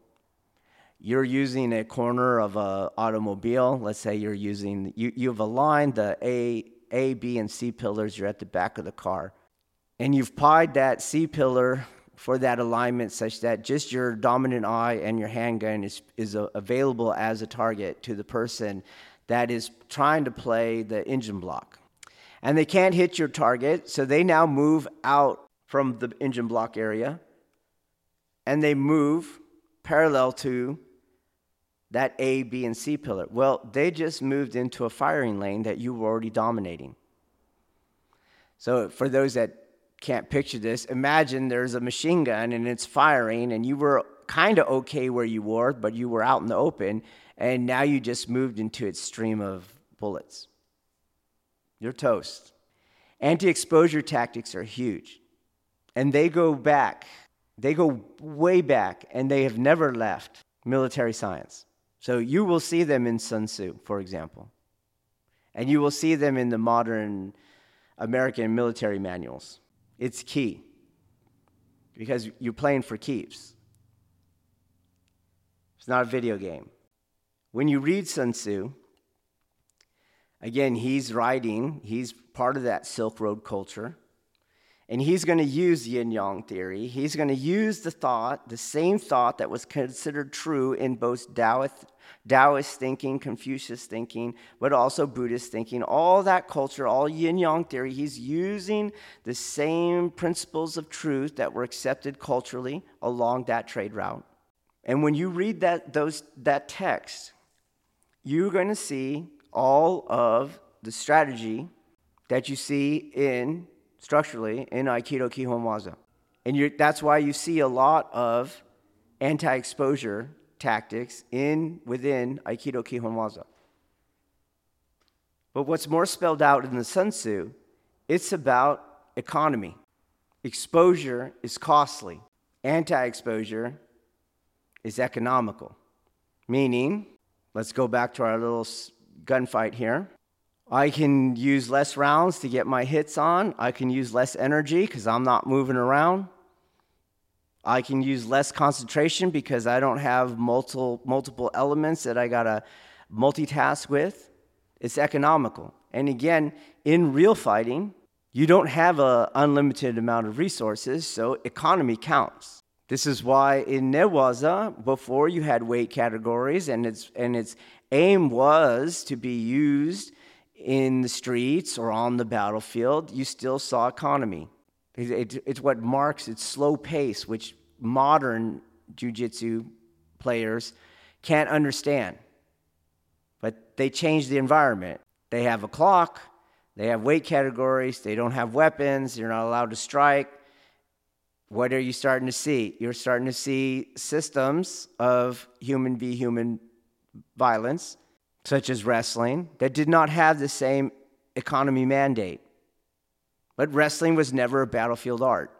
you're using a corner of an automobile. Let's say you're using, you, you've aligned the A, A, B, and C pillars. You're at the back of the car. And you've pied that C pillar for that alignment such that just your dominant eye and your handgun is, is a, available as a target to the person that is trying to play the engine block and they can't hit your target, so they now move out from the engine block area and they move parallel to that A, B, and C pillar. Well, they just moved into a firing lane that you were already dominating. So, for those that can't picture this, imagine there's a machine gun and it's firing, and you were kind of okay where you were, but you were out in the open, and now you just moved into its stream of bullets. You're toast. Anti exposure tactics are huge. And they go back, they go way back, and they have never left military science. So you will see them in Sun Tzu, for example. And you will see them in the modern American military manuals. It's key because you're playing for keeps. It's not a video game. When you read Sun Tzu, Again, he's writing, he's part of that Silk Road culture. And he's going to use yin yang theory. He's going to use the thought, the same thought that was considered true in both Taoist, Taoist thinking, Confucius thinking, but also Buddhist thinking. All that culture, all yin yang theory, he's using the same principles of truth that were accepted culturally along that trade route. And when you read that, those, that text, you're going to see all of the strategy that you see in structurally in Aikido Kihon Waza. And that's why you see a lot of anti-exposure tactics in within Aikido Kihon Waza. But what's more spelled out in the Sun Tzu, it's about economy. Exposure is costly. Anti-exposure is economical. Meaning, let's go back to our little gunfight here. I can use less rounds to get my hits on. I can use less energy because I'm not moving around. I can use less concentration because I don't have multiple, multiple elements that I got to multitask with. It's economical. And again, in real fighting, you don't have an unlimited amount of resources, so economy counts. This is why in Newaza, before you had weight categories, and its, and its aim was to be used in the streets or on the battlefield, you still saw economy. It, it, it's what marks its slow pace, which modern jujitsu players can't understand. But they change the environment. They have a clock, they have weight categories, they don't have weapons, you're not allowed to strike. What are you starting to see? You're starting to see systems of human v human violence, such as wrestling, that did not have the same economy mandate. But wrestling was never a battlefield art.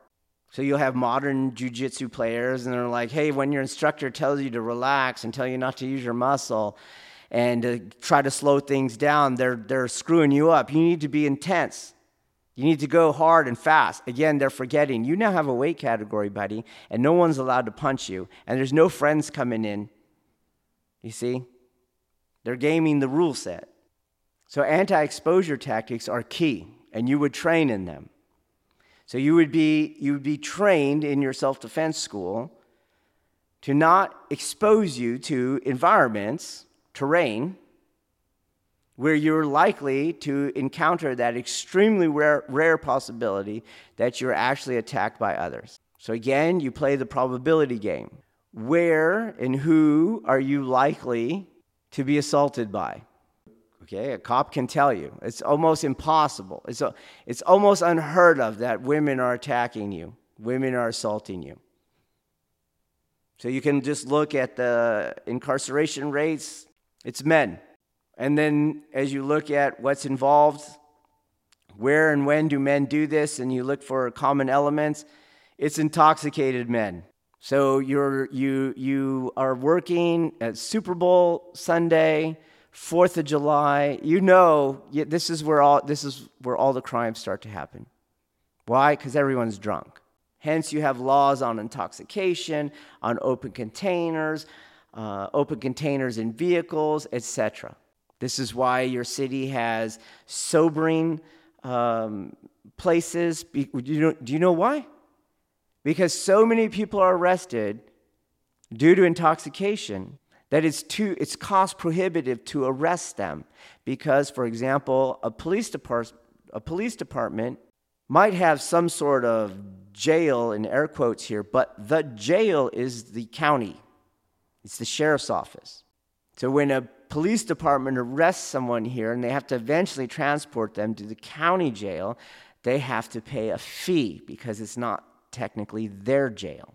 So you'll have modern jujitsu players, and they're like, hey, when your instructor tells you to relax and tell you not to use your muscle and to try to slow things down, they're, they're screwing you up. You need to be intense. You need to go hard and fast. Again, they're forgetting. You now have a weight category, buddy, and no one's allowed to punch you, and there's no friends coming in you see? They're gaming the rule set. So anti exposure tactics are key, and you would train in them. So you would be, you would be trained in your self defense school to not expose you to environments, terrain, where you're likely to encounter that extremely rare, rare possibility that you're actually attacked by others. So again, you play the probability game. Where and who are you likely to be assaulted by? Okay, a cop can tell you. It's almost impossible. It's, a, it's almost unheard of that women are attacking you, women are assaulting you. So you can just look at the incarceration rates, it's men. And then as you look at what's involved, where and when do men do this, and you look for common elements, it's intoxicated men. So you're, you, you are working at Super Bowl Sunday, Fourth of July. You know this is where all, this is where all the crimes start to happen. Why? Because everyone's drunk. Hence, you have laws on intoxication, on open containers, uh, open containers in vehicles, etc. This is why your city has sobering um, places. Do you, know, do you know why? Because so many people are arrested due to intoxication that it's too it's cost prohibitive to arrest them because for example a police department a police department might have some sort of jail in air quotes here but the jail is the county. It's the sheriff's office. So when a police department arrests someone here and they have to eventually transport them to the county jail, they have to pay a fee because it's not technically their jail.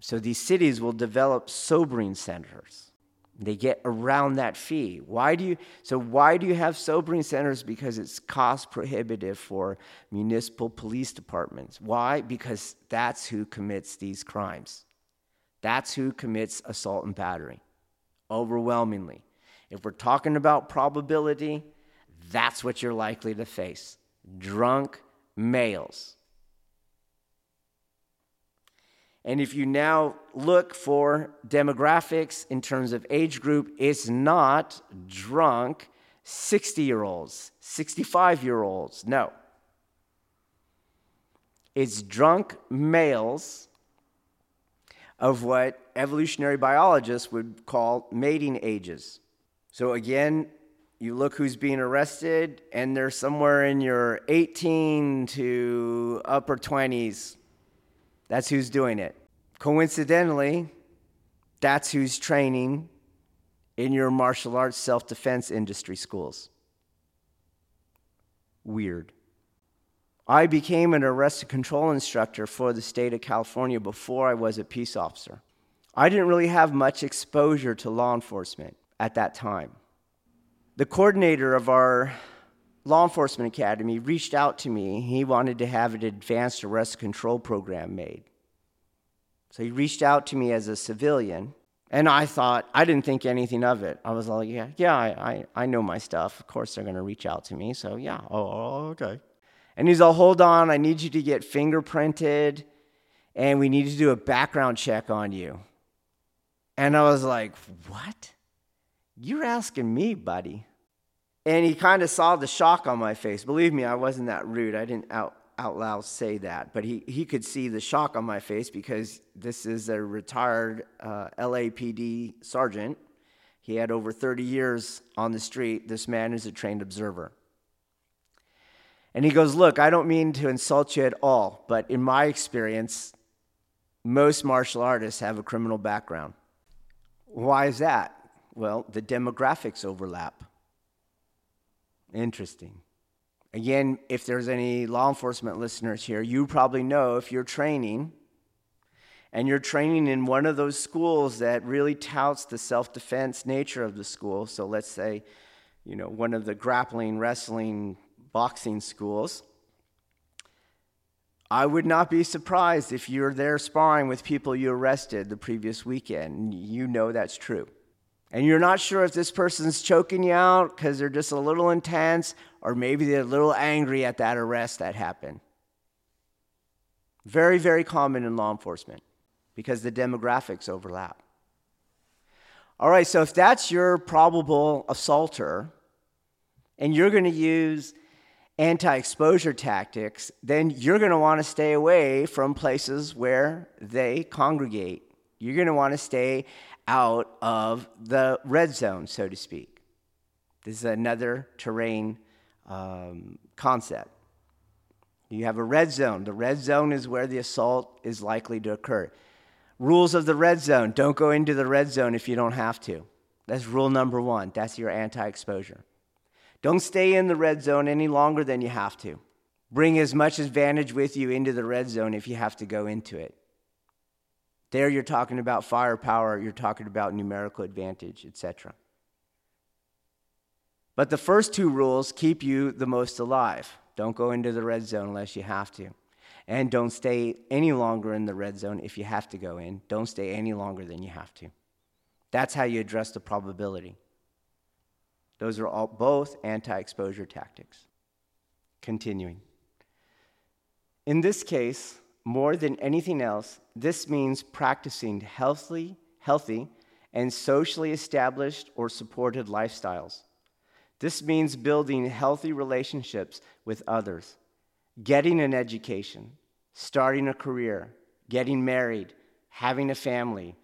So these cities will develop sobering centers. They get around that fee. Why do you so why do you have sobering centers? Because it's cost prohibitive for municipal police departments. Why? Because that's who commits these crimes. That's who commits assault and battery overwhelmingly. If we're talking about probability, that's what you're likely to face drunk males. And if you now look for demographics in terms of age group, it's not drunk 60 year olds, 65 year olds. No. It's drunk males of what evolutionary biologists would call mating ages. So again, you look who's being arrested, and they're somewhere in your 18 to upper 20s. That's who's doing it. Coincidentally, that's who's training in your martial arts self defense industry schools. Weird. I became an arrested control instructor for the state of California before I was a peace officer. I didn't really have much exposure to law enforcement at that time. The coordinator of our law enforcement academy reached out to me. He wanted to have an advanced arrest control program made. So he reached out to me as a civilian, and I thought, I didn't think anything of it. I was like, yeah, yeah, I, I, I know my stuff. Of course they're going to reach out to me. So yeah, oh, oh okay. And he's all, hold on, I need you to get fingerprinted, and we need to do a background check on you. And I was like, what? You're asking me, buddy. And he kind of saw the shock on my face. Believe me, I wasn't that rude. I didn't out, out loud say that. But he, he could see the shock on my face because this is a retired uh, LAPD sergeant. He had over 30 years on the street. This man is a trained observer. And he goes, Look, I don't mean to insult you at all, but in my experience, most martial artists have a criminal background. Why is that? Well, the demographics overlap. Interesting. Again, if there's any law enforcement listeners here, you probably know if you're training and you're training in one of those schools that really touts the self defense nature of the school. So let's say, you know, one of the grappling, wrestling, boxing schools. I would not be surprised if you're there sparring with people you arrested the previous weekend. You know that's true and you're not sure if this person's choking you out because they're just a little intense or maybe they're a little angry at that arrest that happened. Very, very common in law enforcement because the demographics overlap. All right, so if that's your probable assaulter and you're going to use anti exposure tactics, then you're going to want to stay away from places where they congregate. You're going to want to stay out of the red zone, so to speak. This is another terrain um, concept. You have a red zone. The red zone is where the assault is likely to occur. Rules of the red zone don't go into the red zone if you don't have to. That's rule number one. That's your anti exposure. Don't stay in the red zone any longer than you have to. Bring as much advantage with you into the red zone if you have to go into it. There you're talking about firepower, you're talking about numerical advantage, etc. But the first two rules keep you the most alive. Don't go into the red zone unless you have to. And don't stay any longer in the red zone if you have to go in. Don't stay any longer than you have to. That's how you address the probability. Those are all both anti-exposure tactics. Continuing. In this case, more than anything else, this means practicing healthy, healthy and socially established or supported lifestyles. This means building healthy relationships with others, getting an education, starting a career, getting married, having a family,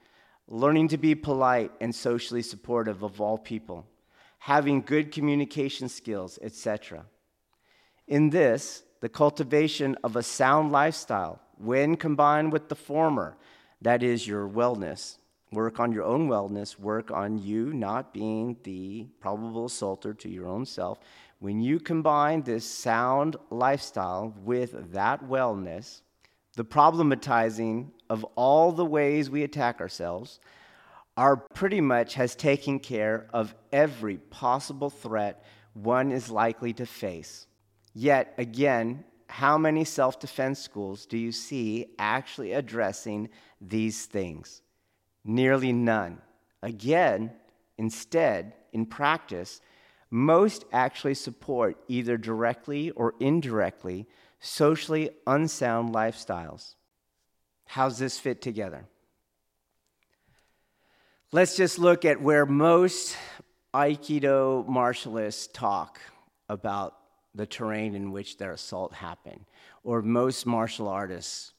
learning to be polite and socially supportive of all people, having good communication skills, etc. In this, the cultivation of a sound lifestyle, when combined with the former, that is your wellness, work on your own wellness, work on you not being the probable assaulter to your own self. When you combine this sound lifestyle with that wellness, the problematizing of all the ways we attack ourselves, are pretty much has taken care of every possible threat one is likely to face. Yet again, how many self defense schools do you see actually addressing these things? Nearly none. Again, instead, in practice, most actually support either directly or indirectly socially unsound lifestyles. How's this fit together? Let's just look at where most Aikido martialists talk about the terrain in which their assault happened, or most martial artists,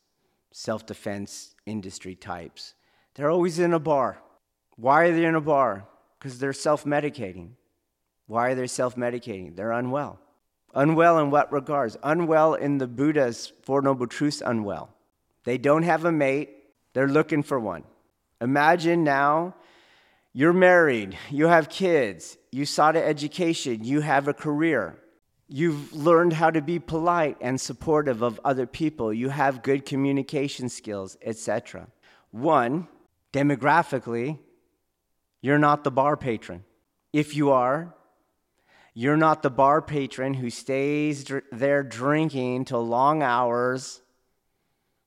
self defense industry types. They're always in a bar. Why are they in a bar? Because they're self medicating. Why are they self medicating? They're unwell. Unwell in what regards? Unwell in the Buddha's Four Noble Truths, unwell. They don't have a mate, they're looking for one. Imagine now you're married, you have kids, you sought an education, you have a career. You've learned how to be polite and supportive of other people. You have good communication skills, etc. One, demographically, you're not the bar patron. If you are, you're not the bar patron who stays dr- there drinking till long hours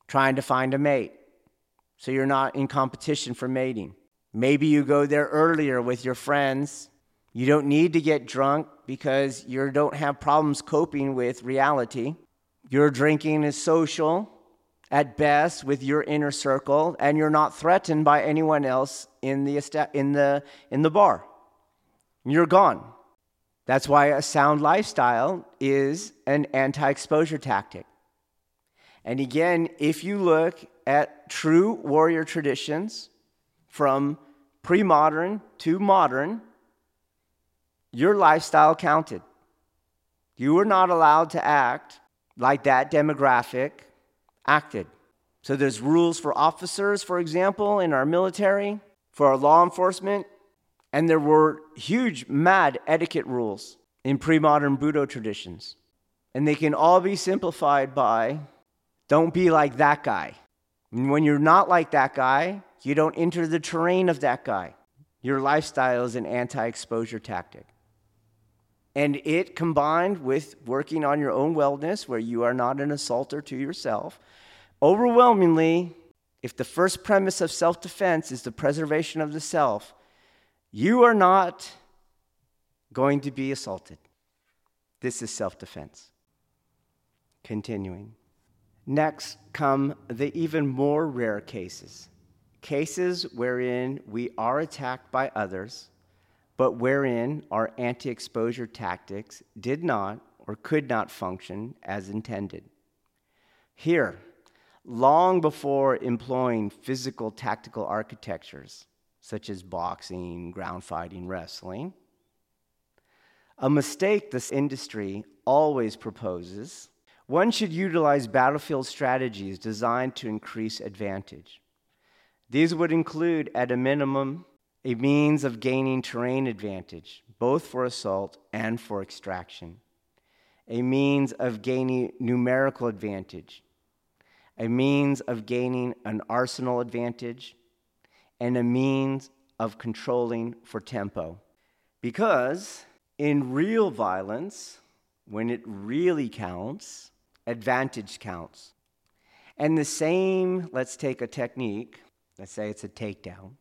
trying to find a mate. So you're not in competition for mating. Maybe you go there earlier with your friends. You don't need to get drunk because you don't have problems coping with reality. Your drinking is social at best with your inner circle, and you're not threatened by anyone else in the, in the, in the bar. You're gone. That's why a sound lifestyle is an anti exposure tactic. And again, if you look at true warrior traditions from pre modern to modern, your lifestyle counted. You were not allowed to act like that demographic acted. So there's rules for officers, for example, in our military, for our law enforcement, and there were huge mad etiquette rules in pre modern Budo traditions. And they can all be simplified by don't be like that guy. And when you're not like that guy, you don't enter the terrain of that guy. Your lifestyle is an anti exposure tactic. And it combined with working on your own wellness, where you are not an assaulter to yourself, overwhelmingly, if the first premise of self defense is the preservation of the self, you are not going to be assaulted. This is self defense. Continuing. Next come the even more rare cases cases wherein we are attacked by others, but wherein our anti exposure tactics did not or could not function as intended. Here, long before employing physical tactical architectures such as boxing, ground fighting, wrestling, a mistake this industry always proposes one should utilize battlefield strategies designed to increase advantage. These would include, at a minimum, a means of gaining terrain advantage, both for assault and for extraction, a means of gaining numerical advantage, a means of gaining an arsenal advantage, and a means of controlling for tempo. Because in real violence, when it really counts, advantage counts. And the same, let's take a technique, let's say it's a takedown.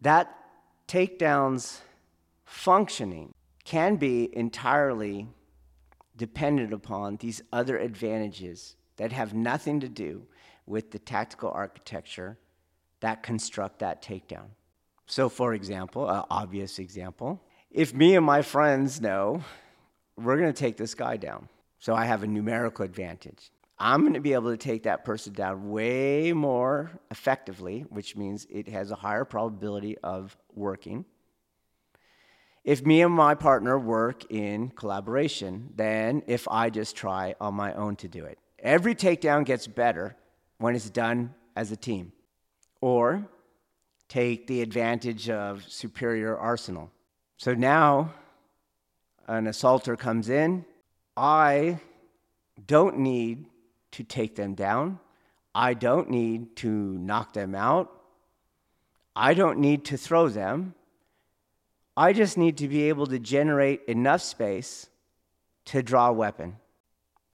That takedown's functioning can be entirely dependent upon these other advantages that have nothing to do with the tactical architecture that construct that takedown. So, for example, an obvious example, if me and my friends know we're going to take this guy down, so I have a numerical advantage. I'm going to be able to take that person down way more effectively, which means it has a higher probability of working. If me and my partner work in collaboration than if I just try on my own to do it. Every takedown gets better when it's done as a team. Or take the advantage of superior arsenal. So now an assaulter comes in, I don't need to take them down. I don't need to knock them out. I don't need to throw them. I just need to be able to generate enough space to draw a weapon.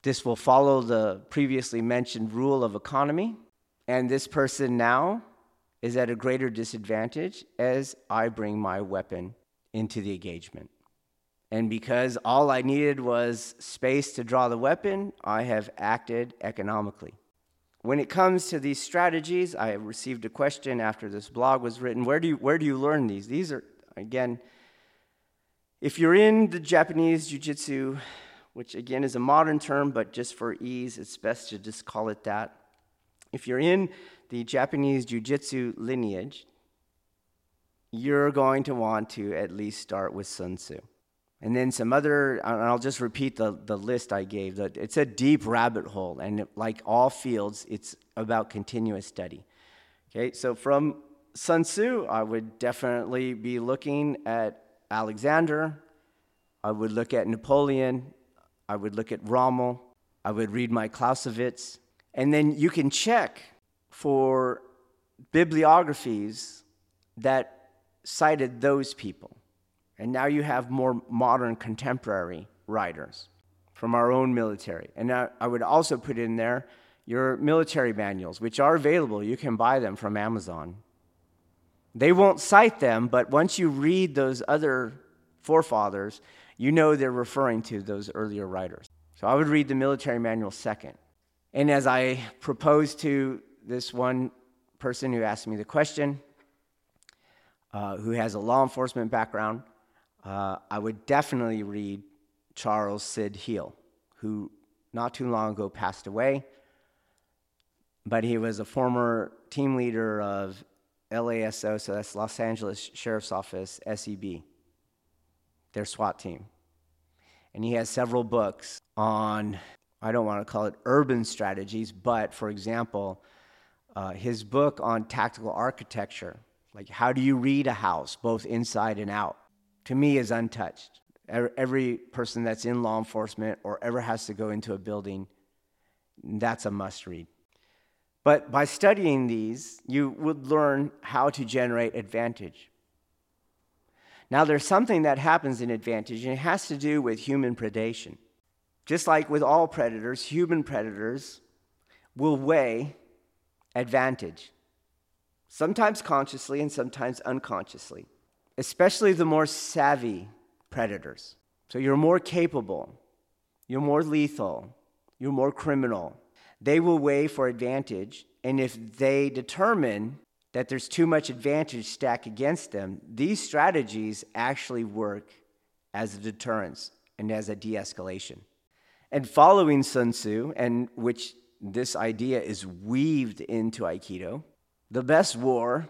This will follow the previously mentioned rule of economy, and this person now is at a greater disadvantage as I bring my weapon into the engagement. And because all I needed was space to draw the weapon, I have acted economically. When it comes to these strategies, I have received a question after this blog was written where do you, where do you learn these? These are, again, if you're in the Japanese Jiu Jitsu, which again is a modern term, but just for ease, it's best to just call it that. If you're in the Japanese Jiu Jitsu lineage, you're going to want to at least start with Sun Tzu. And then some other, and I'll just repeat the, the list I gave. It's a deep rabbit hole, and like all fields, it's about continuous study. Okay, so from Sun Tzu, I would definitely be looking at Alexander, I would look at Napoleon, I would look at Rommel, I would read my Clausewitz, and then you can check for bibliographies that cited those people. And now you have more modern contemporary writers from our own military. And I, I would also put in there your military manuals, which are available. You can buy them from Amazon. They won't cite them, but once you read those other forefathers, you know they're referring to those earlier writers. So I would read the military manual second. And as I proposed to this one person who asked me the question, uh, who has a law enforcement background, uh, I would definitely read Charles Sid Heal, who not too long ago passed away, but he was a former team leader of LASO, so that's Los Angeles Sheriff's Office, SEB, their SWAT team. And he has several books on, I don't want to call it urban strategies, but for example, uh, his book on tactical architecture, like how do you read a house, both inside and out, to me is untouched. Every person that's in law enforcement or ever has to go into a building, that's a must read. But by studying these, you would learn how to generate advantage. Now, there's something that happens in advantage, and it has to do with human predation. Just like with all predators, human predators will weigh advantage, sometimes consciously and sometimes unconsciously especially the more savvy predators. So you're more capable, you're more lethal, you're more criminal. They will weigh for advantage, and if they determine that there's too much advantage stacked against them, these strategies actually work as a deterrence and as a de escalation. And following Sun Tzu, and which this idea is weaved into Aikido, the best war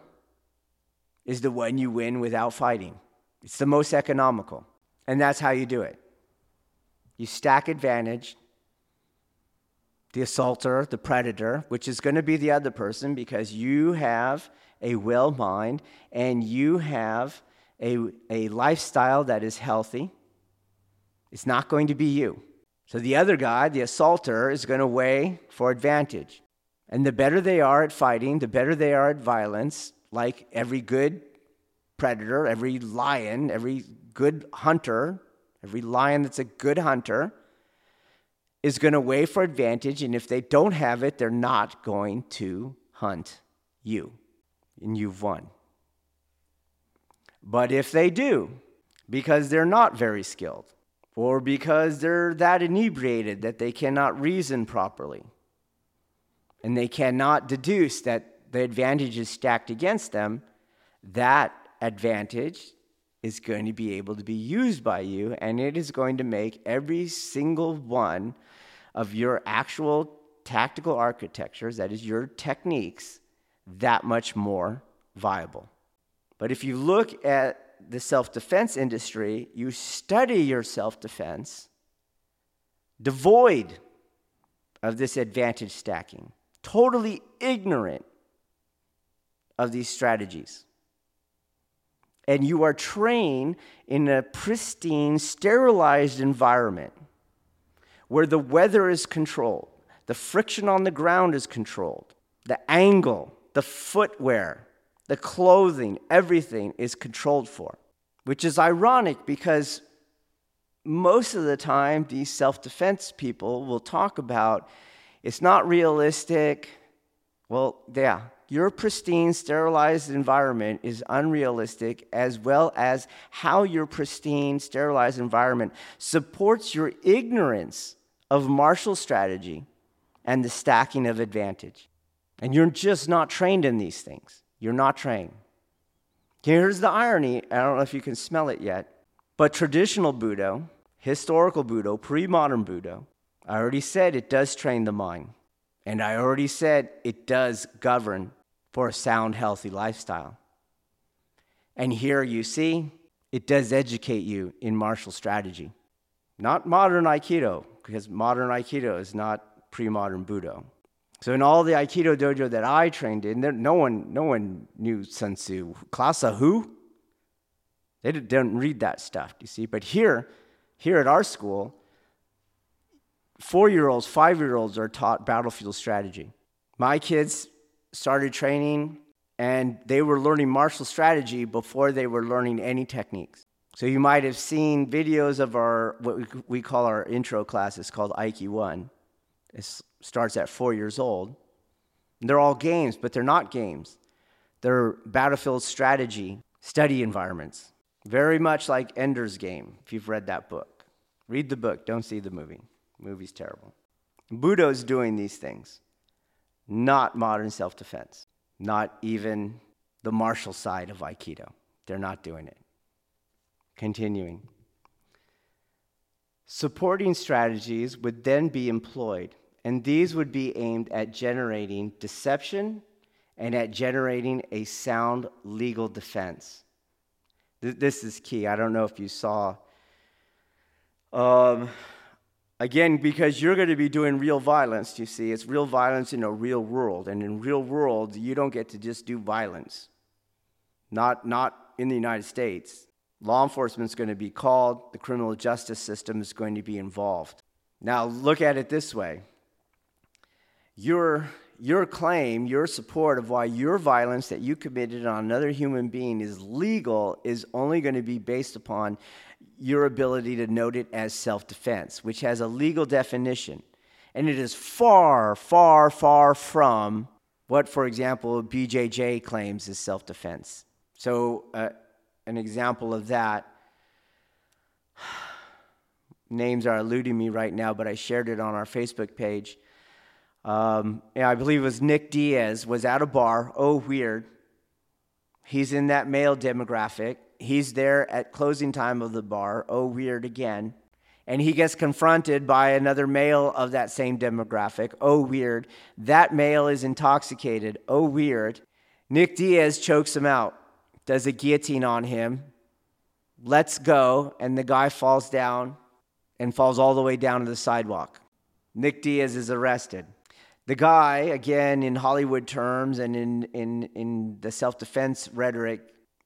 is the one you win without fighting. It's the most economical. And that's how you do it. You stack advantage, the assaulter, the predator, which is going to be the other person because you have a well mind and you have a, a lifestyle that is healthy. It's not going to be you. So the other guy, the assaulter, is going to weigh for advantage. And the better they are at fighting, the better they are at violence, like every good predator, every lion, every good hunter, every lion that's a good hunter is going to weigh for advantage. And if they don't have it, they're not going to hunt you. And you've won. But if they do, because they're not very skilled, or because they're that inebriated that they cannot reason properly, and they cannot deduce that the advantage is stacked against them, that advantage is going to be able to be used by you, and it is going to make every single one of your actual tactical architectures, that is, your techniques, that much more viable. But if you look at the self defense industry, you study your self defense devoid of this advantage stacking, totally ignorant of these strategies. And you are trained in a pristine, sterilized environment where the weather is controlled, the friction on the ground is controlled, the angle, the footwear, the clothing, everything is controlled for, which is ironic because most of the time these self defense people will talk about it's not realistic. Well, yeah, your pristine, sterilized environment is unrealistic, as well as how your pristine, sterilized environment supports your ignorance of martial strategy and the stacking of advantage. And you're just not trained in these things. You're not trained. Here's the irony I don't know if you can smell it yet, but traditional Budo, historical Budo, pre modern Budo, I already said it does train the mind. And I already said it does govern for a sound, healthy lifestyle. And here you see, it does educate you in martial strategy. Not modern Aikido, because modern Aikido is not pre modern Budo. So in all the Aikido dojo that I trained in, there, no one, no one knew Sun Tzu. Klasa who? They didn't read that stuff, you see. But here, here at our school, four-year-olds, five-year-olds are taught battlefield strategy. My kids started training, and they were learning martial strategy before they were learning any techniques. So you might have seen videos of our what we call our intro class. It's called Aiki One. It starts at four years old. And they're all games, but they're not games. They're battlefield strategy study environments, very much like Ender's Game, if you've read that book. Read the book, don't see the movie. The movie's terrible. Budo's doing these things, not modern self defense, not even the martial side of Aikido. They're not doing it. Continuing. Supporting strategies would then be employed and these would be aimed at generating deception and at generating a sound legal defense. This is key. I don't know if you saw. Um, again, because you're going to be doing real violence, you see, it's real violence in a real world. And in real world, you don't get to just do violence. Not, not in the United States. Law enforcement is going to be called, the criminal justice system is going to be involved. Now, look at it this way your, your claim, your support of why your violence that you committed on another human being is legal is only going to be based upon your ability to note it as self defense, which has a legal definition. And it is far, far, far from what, for example, BJJ claims is self defense. So, uh, an example of that names are eluding me right now, but I shared it on our Facebook page. Um, I believe it was Nick Diaz, was at a bar. Oh, weird. He's in that male demographic. He's there at closing time of the bar. Oh, weird again. and he gets confronted by another male of that same demographic. Oh, weird. That male is intoxicated. Oh, weird. Nick Diaz chokes him out, does a guillotine on him, lets go, and the guy falls down and falls all the way down to the sidewalk. Nick Diaz is arrested. The guy, again, in Hollywood terms and in, in, in the self defense rhetoric,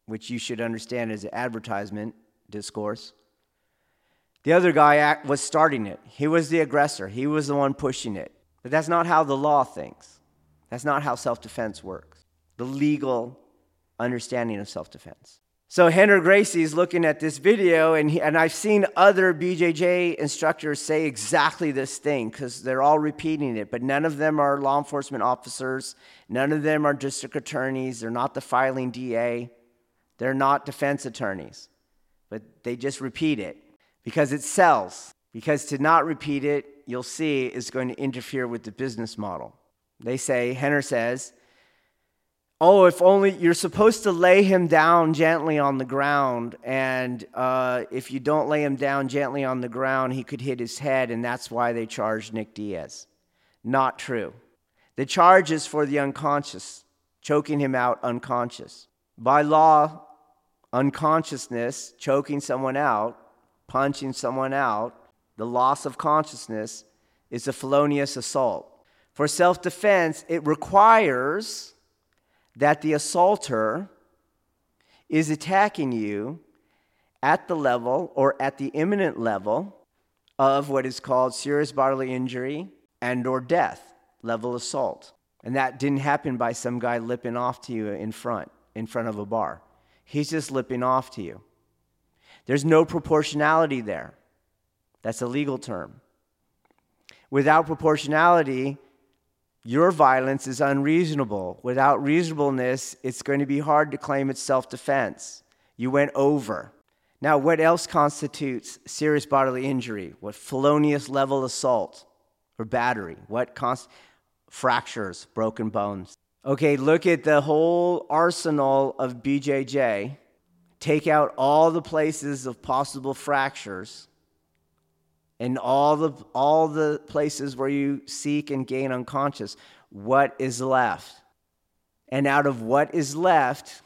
which you should understand as advertisement discourse, the other guy was starting it. He was the aggressor, he was the one pushing it. But that's not how the law thinks. That's not how self defense works. The legal understanding of self defense. So Rener Gracie is looking at this video, and, he, and I've seen other BJJ instructors say exactly this thing because they're all repeating it, but none of them are law enforcement officers. None of them are district attorneys. They're not the filing DA. They're not defense attorneys. But they just repeat it because it sells. Because to not repeat it, you'll see, is going to interfere with the business model. They say, Rener says, Oh, if only you're supposed to lay him down gently on the ground. And uh, if you don't lay him down gently on the ground, he could hit his head. And that's why they charged Nick Diaz. Not true. The charge is for the unconscious, choking him out unconscious. By law, unconsciousness, choking someone out, punching someone out, the loss of consciousness is a felonious assault. For self defense, it requires that the assaulter is attacking you at the level or at the imminent level of what is called serious bodily injury and or death level assault and that didn't happen by some guy lipping off to you in front in front of a bar he's just lipping off to you there's no proportionality there. That's a legal term. Without proportionality, your violence is unreasonable. Without reasonableness, it's going to be hard to claim it's self defense. You went over. Now, what else constitutes serious bodily injury? What felonious level assault or battery? What const- fractures, broken bones? Okay, look at the whole arsenal of BJJ take out all the places of possible fractures and all the, all the places where you seek and gain unconscious, what is left? And out of what is left,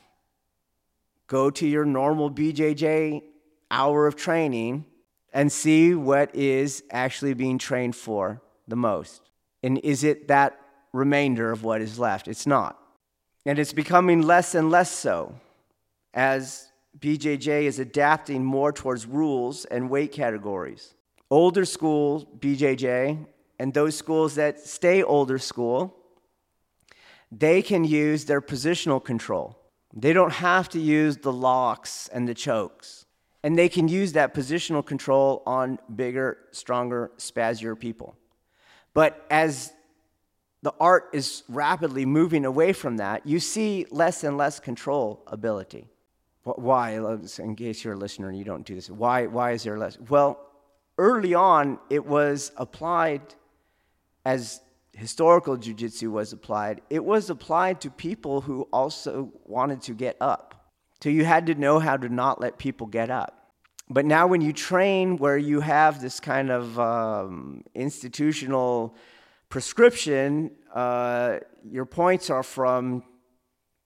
go to your normal BJJ hour of training and see what is actually being trained for the most. And is it that remainder of what is left? It's not. And it's becoming less and less so as BJJ is adapting more towards rules and weight categories. Older school BJJ and those schools that stay older school, they can use their positional control. They don't have to use the locks and the chokes. And they can use that positional control on bigger, stronger, spazier people. But as the art is rapidly moving away from that, you see less and less control ability. Why? In case you're a listener and you don't do this, why, why is there less? Well, early on, it was applied as historical jujitsu was applied. It was applied to people who also wanted to get up. So you had to know how to not let people get up. But now, when you train where you have this kind of um, institutional prescription, uh, your points are from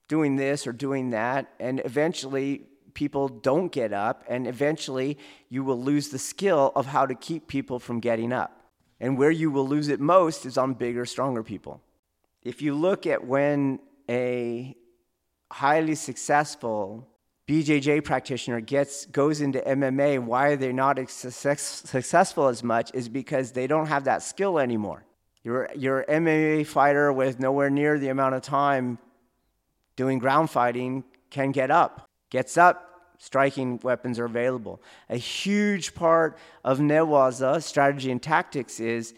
doing this or doing that, and eventually people don't get up, and eventually you will lose the skill of how to keep people from getting up. And where you will lose it most is on bigger, stronger people. If you look at when a highly successful BJJ practitioner gets goes into MMA, why they're they not success, successful as much is because they don't have that skill anymore. You're, you're MMA fighter with nowhere near the amount of time doing ground fighting can get up. Gets up, striking weapons are available. A huge part of Newaza strategy and tactics is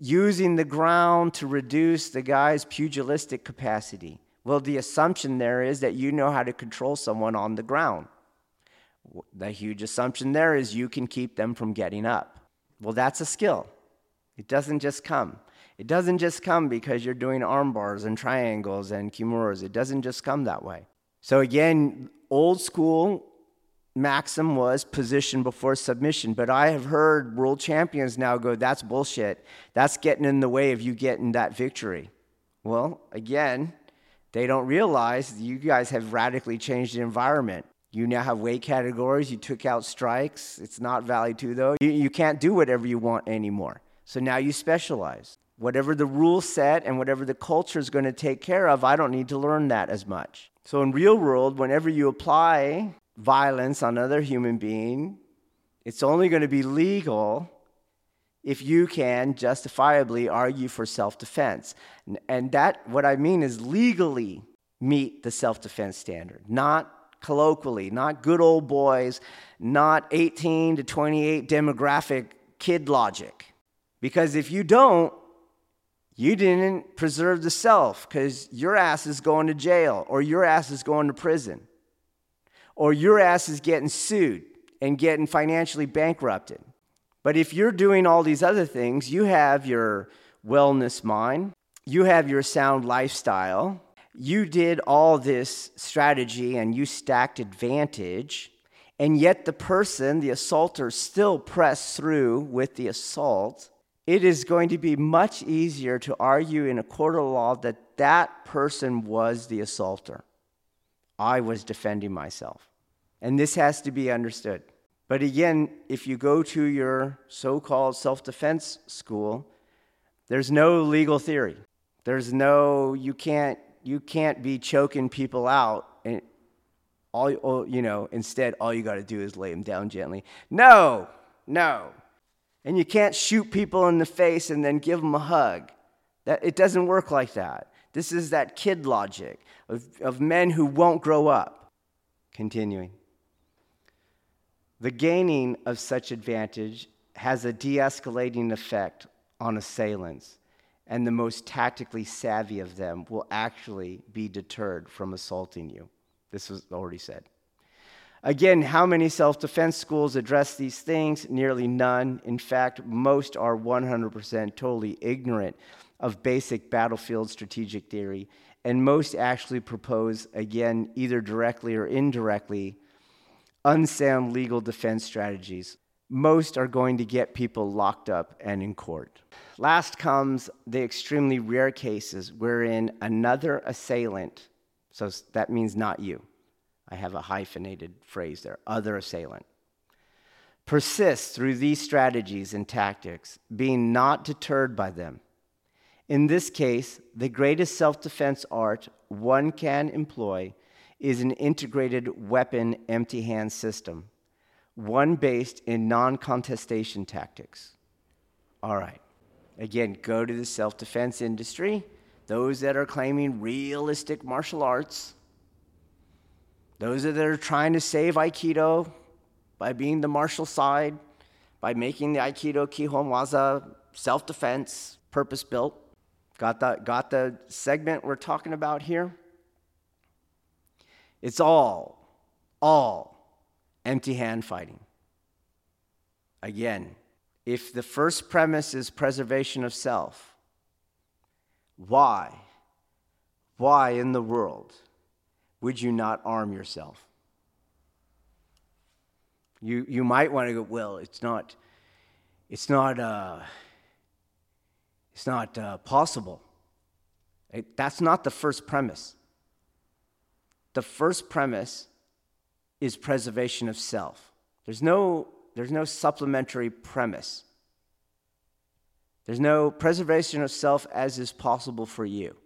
using the ground to reduce the guy's pugilistic capacity. Well, the assumption there is that you know how to control someone on the ground. The huge assumption there is you can keep them from getting up. Well, that's a skill. It doesn't just come. It doesn't just come because you're doing arm bars and triangles and kimuras. It doesn't just come that way. So, again, old school maxim was position before submission. But I have heard world champions now go, that's bullshit. That's getting in the way of you getting that victory. Well, again, they don't realize you guys have radically changed the environment. You now have weight categories. You took out strikes. It's not Vale Tudo, though. You, you can't do whatever you want anymore. So now you specialize. Whatever the rule set and whatever the culture is going to take care of, I don't need to learn that as much. So in real world, whenever you apply violence on another human being, it's only going to be legal if you can justifiably argue for self-defense. And that what I mean is legally meet the self-defense standard, not colloquially, not good old boys, not 18 to 28 demographic kid logic. Because if you don't, you didn't preserve the self because your ass is going to jail or your ass is going to prison or your ass is getting sued and getting financially bankrupted. But if you're doing all these other things, you have your wellness mind, you have your sound lifestyle, you did all this strategy and you stacked advantage, and yet the person, the assaulter, still pressed through with the assault, it is going to be much easier to argue in a court of law that that person was the assaulter. I was defending myself. And this has to be understood. But again, if you go to your so called self defense school, there's no legal theory. There's no, you can't you can't be choking people out and all you know instead all you got to do is lay them down gently no no and you can't shoot people in the face and then give them a hug that it doesn't work like that this is that kid logic of, of men who won't grow up continuing the gaining of such advantage has a de-escalating effect on assailants and the most tactically savvy of them will actually be deterred from assaulting you. This was already said. Again, how many self defense schools address these things? Nearly none. In fact, most are 100% totally ignorant of basic battlefield strategic theory, and most actually propose, again, either directly or indirectly, unsound legal defense strategies most are going to get people locked up and in court. Last comes the extremely rare cases wherein another assailant, so that means not you, I have a hyphenated phrase there, other assailant, persists through these strategies and tactics, being not deterred by them. In this case, the greatest self defense art one can employ is an integrated weapon empty hand system one based in non contestation tactics. All right. Again, go to the self defense industry, those that are claiming realistic martial arts, those that are trying to save Aikido by being the martial side, by making the Aikido Kihon Waza self defense, purpose built. Got the, got the segment we're talking about here? It's all, all empty hand fighting. Again, if the first premise is preservation of self, why, why in the world would you not arm yourself? You, you might want to go, well, it's not, it's not, uh, it's not uh, possible. It, that's not the first premise. The first premise is preservation of self. There's no, there's no supplementary premise. There's no preservation of self as is possible for you.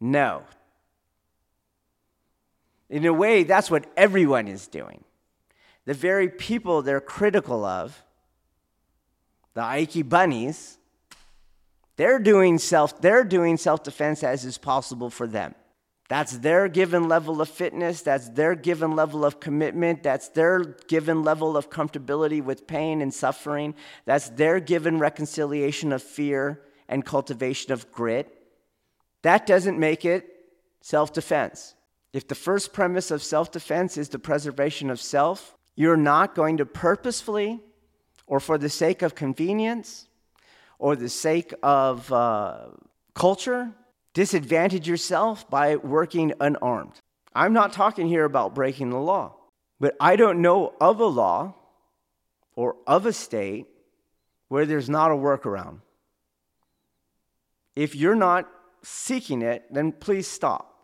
No. In a way, that's what everyone is doing. The very people they're critical of, the Aiki bunnies, they're doing self, they're doing self-defense as is possible for them. That's their given level of fitness. That's their given level of commitment. That's their given level of comfortability with pain and suffering. That's their given reconciliation of fear and cultivation of grit. That doesn't make it self defense. If the first premise of self defense is the preservation of self, you're not going to purposefully or for the sake of convenience or the sake of uh, culture disadvantage yourself by working unarmed. I'm not talking here about breaking the law. But I don't know of a law or of a state where there's not a workaround. If you're not seeking it, then please stop.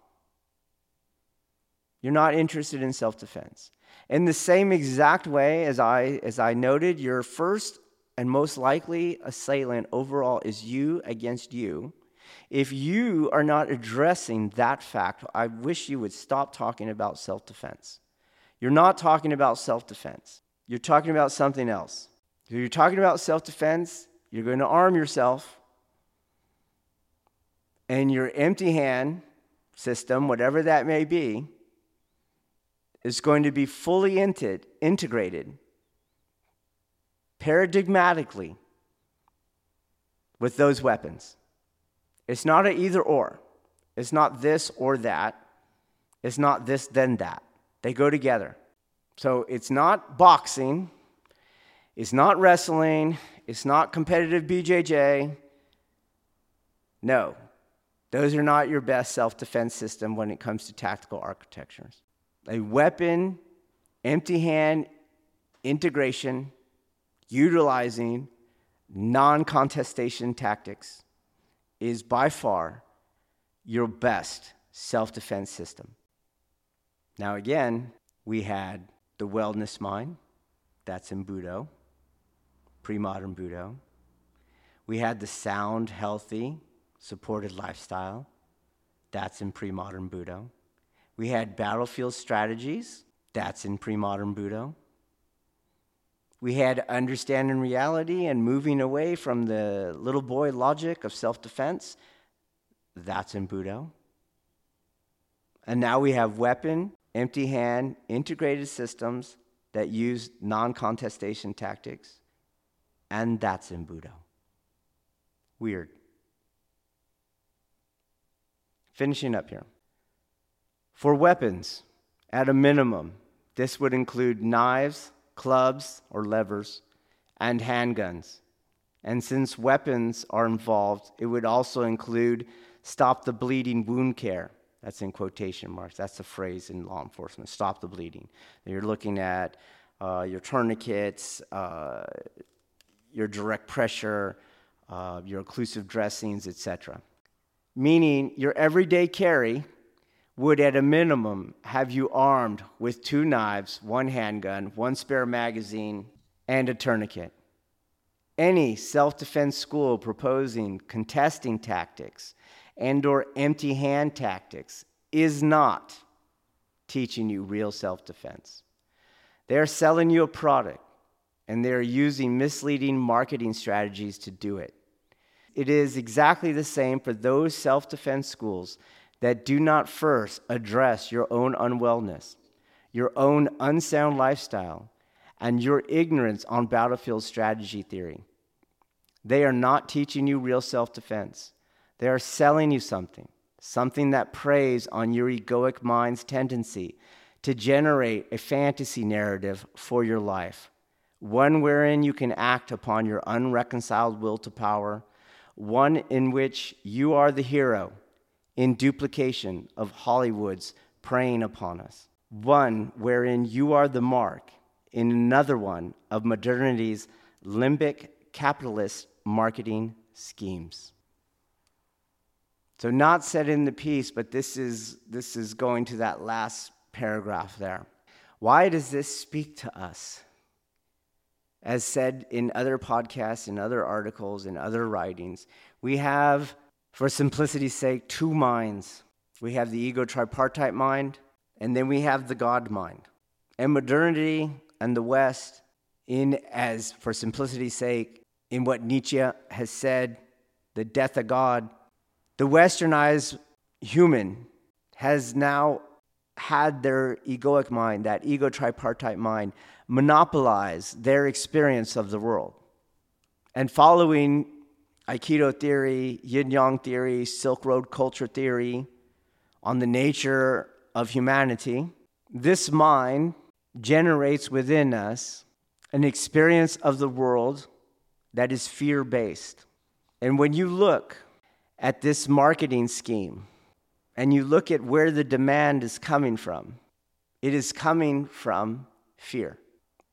You're not interested in self defense. In the same exact way as I, as I noted, your first and most likely assailant overall is you against you. If you are not addressing that fact, I wish you would stop talking about self defense. You're not talking about self defense, you're talking about something else. If you're talking about self defense, you're going to arm yourself, and your empty hand system, whatever that may be, is going to be fully integrated paradigmatically with those weapons. It's not an either or. It's not this or that. It's not this, then that. They go together. So it's not boxing. It's not wrestling. It's not competitive BJJ. No, those are not your best self defense system when it comes to tactical architectures. A weapon, empty hand integration utilizing non contestation tactics is by far your best self defense system. Now, again, we had the wellness mind, that's in Budo, pre modern Budo. We had the sound, healthy, supported lifestyle, that's in pre modern Budo. We had battlefield strategies, that's in pre modern Budo. We had understanding reality and moving away from the little boy logic of self defense. That's in Budo. And now we have weapon, empty hand, integrated systems that use non contestation tactics. And that's in Budo. Weird. Finishing up here. For weapons, at a minimum, this would include knives, clubs or levers, and handguns. And since weapons are involved, it would also include stop the bleeding wound care. That's in quotation marks. That's the phrase in law enforcement stop the bleeding. You're looking at uh, your tourniquets, uh, your direct pressure, uh, your occlusive dressings, etc. Meaning your everyday carry would at a minimum have you armed with two knives, one handgun, one spare magazine, and a tourniquet. Any self-defense school proposing contesting tactics and or empty hand tactics is not teaching you real self-defense. They are selling you a product and they are using misleading marketing strategies to do it. It is exactly the same for those self defense schools that do not first address your own unwellness, your own unsound lifestyle, and your ignorance on battlefield strategy theory. They are not teaching you real self defense. They are selling you something, something that preys on your egoic mind's tendency to generate a fantasy narrative for your life, one wherein you can act upon your unreconciled will to power, one in which you are the hero in duplication of Hollywood's preying upon us, one wherein you are the mark, in another one of modernity's limbic capitalist marketing schemes. So, not said in the piece, but this is, this is going to that last paragraph there. Why does this speak to us? As said in other podcasts, in other articles, in other writings, we have for simplicity's sake, two minds. We have the ego tripartite mind, and then we have the God mind. And modernity and the West, in as for simplicity's sake, in what Nietzsche has said, the death of God, the westernized human has now had their egoic mind, that ego tripartite mind, monopolize their experience of the world. And following Aikido theory, yin yang theory, Silk Road culture theory on the nature of humanity, this mind generates within us an experience of the world that is fear based. And when you look at this marketing scheme and you look at where the demand is coming from, It is coming from fear.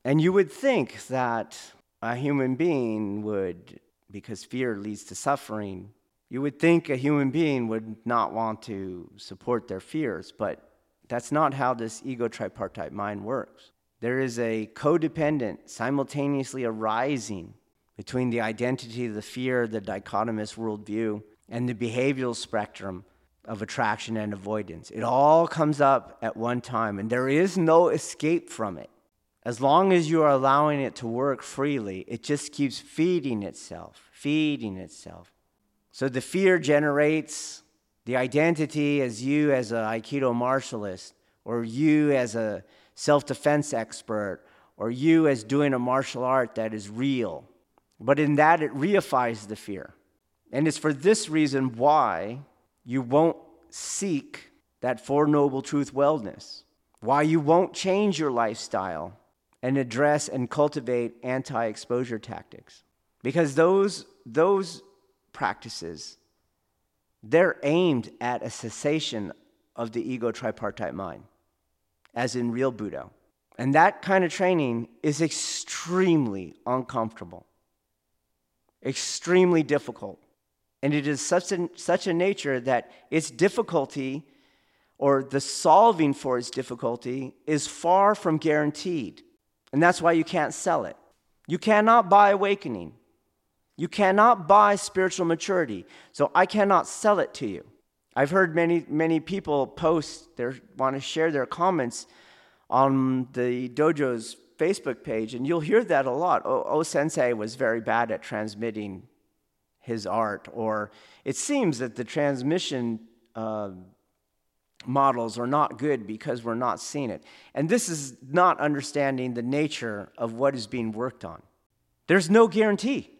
And you would think that a human being would, because fear leads to suffering, you would think a human being would not want to support their fears, but that's not how this ego tripartite mind works. There is a codependent, simultaneously arising between the identity, the fear, the dichotomous worldview, and the behavioral spectrum of attraction and avoidance. It all comes up at one time, and there is no escape from it. As long as you are allowing it to work freely, it just keeps feeding itself, feeding itself. So the fear generates the identity as you as an Aikido martialist, or you as a self defense expert, or you as doing a martial art that is real. But in that, it reifies the fear. And it's for this reason why you won't seek that Four Noble Truth wellness, why you won't change your lifestyle and address and cultivate anti exposure tactics. Because those, those practices, they're aimed at a cessation of the ego tripartite mind, as in real Buddha. And that kind of training is extremely uncomfortable, extremely difficult. And it is such a, such a nature that its difficulty or the solving for its difficulty is far from guaranteed. And that's why you can't sell it. You cannot buy awakening. You cannot buy spiritual maturity. So I cannot sell it to you. I've heard many, many people post they want to share their comments on the dojo's Facebook page, and you'll hear that a lot. Oh, oh Sensei was very bad at transmitting his art, or it seems that the transmission uh, models are not good because we're not seeing it. And this is not understanding the nature of what is being worked on. There's no guarantee.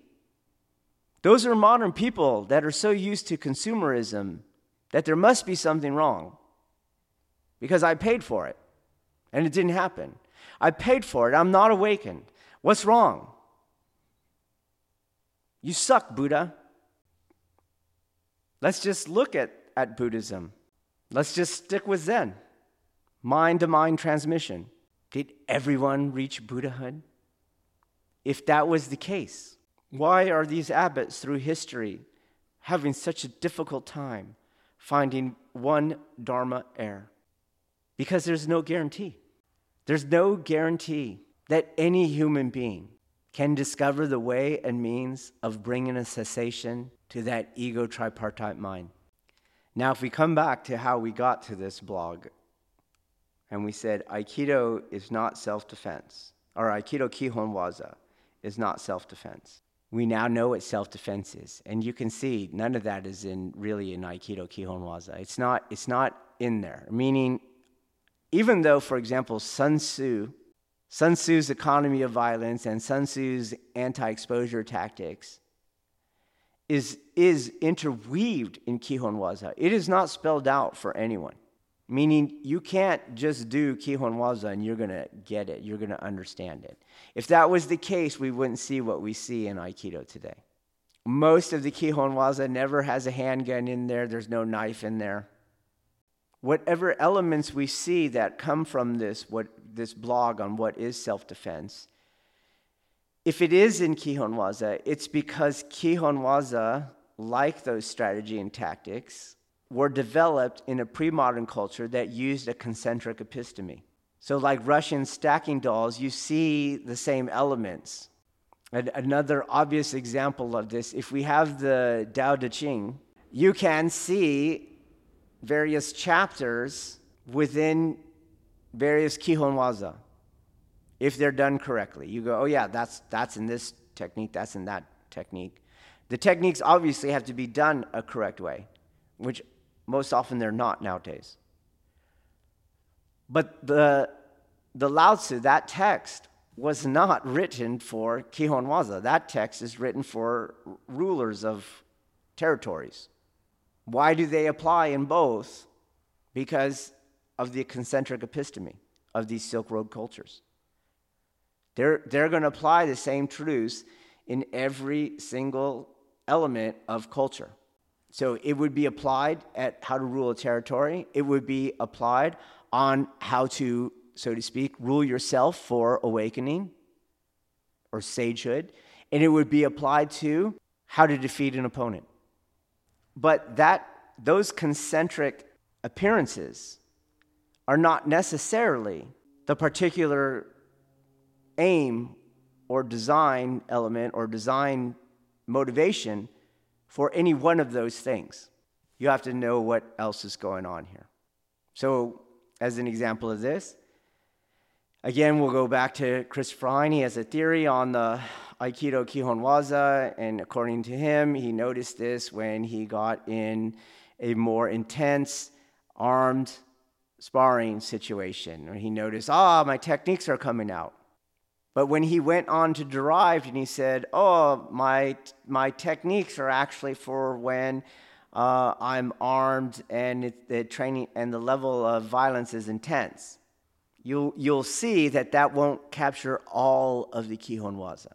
Those are modern people that are so used to consumerism that there must be something wrong because I paid for it and it didn't happen. I paid for it. I'm not awakened. What's wrong? You suck, Buddha. Let's just look at, at Buddhism. Let's just stick with Zen. Mind to mind transmission. Did everyone reach Buddhahood? If that was the case, why are these abbots through history having such a difficult time finding one Dharma heir? Because there's no guarantee. There's no guarantee that any human being can discover the way and means of bringing a cessation to that ego tripartite mind. Now, if we come back to how we got to this blog, and we said Aikido is not self defense, or Aikido Kihon Waza is not self defense. We now know what self defense is. And you can see none of that is in really in Aikido Kihon Waza. It's not, it's not in there. Meaning, even though, for example, Sun Tzu, Sun Tzu's economy of violence and Sun Tzu's anti exposure tactics is, is interweaved in Kihon Waza. It is not spelled out for anyone, meaning you can't just do Kihon Waza and you're going to get it, you're going to understand it. If that was the case, we wouldn't see what we see in Aikido today. Most of the Kihon Waza never has a handgun in there, there's no knife in there. Whatever elements we see that come from this, what, this blog on what is self defense, if it is in Kihon Waza, it's because Kihon Waza, like those strategy and tactics, were developed in a pre modern culture that used a concentric episteme. So, like Russian stacking dolls, you see the same elements. And another obvious example of this, if we have the Tao Te Ching, you can see various chapters within various Kihon Waza if they're done correctly. You go, oh, yeah, that's, that's in this technique, that's in that technique. The techniques obviously have to be done a correct way, which most often they're not nowadays. But the, the Lao Tzu, that text, was not written for Kihon Waza. That text is written for rulers of territories. Why do they apply in both? Because of the concentric episteme of these Silk Road cultures. They're, they're going to apply the same truths in every single element of culture. So it would be applied at how to rule a territory, it would be applied on how to so to speak, rule yourself for awakening or sagehood, and it would be applied to how to defeat an opponent. But that those concentric appearances are not necessarily the particular aim or design element or design motivation for any one of those things. You have to know what else is going on here. So, as an example of this, again, we'll go back to Chris Hein. He has a theory on the Aikido Kihon Waza, and according to him, he noticed this when he got in a more intense, armed sparring situation. Where he noticed, ah, my techniques are coming out. But when he went on to derived and he said, oh, my, my techniques are actually for when uh, I'm armed and it, the training and the level of violence is intense. You'll, you'll see that that won't capture all of the Kihon Waza.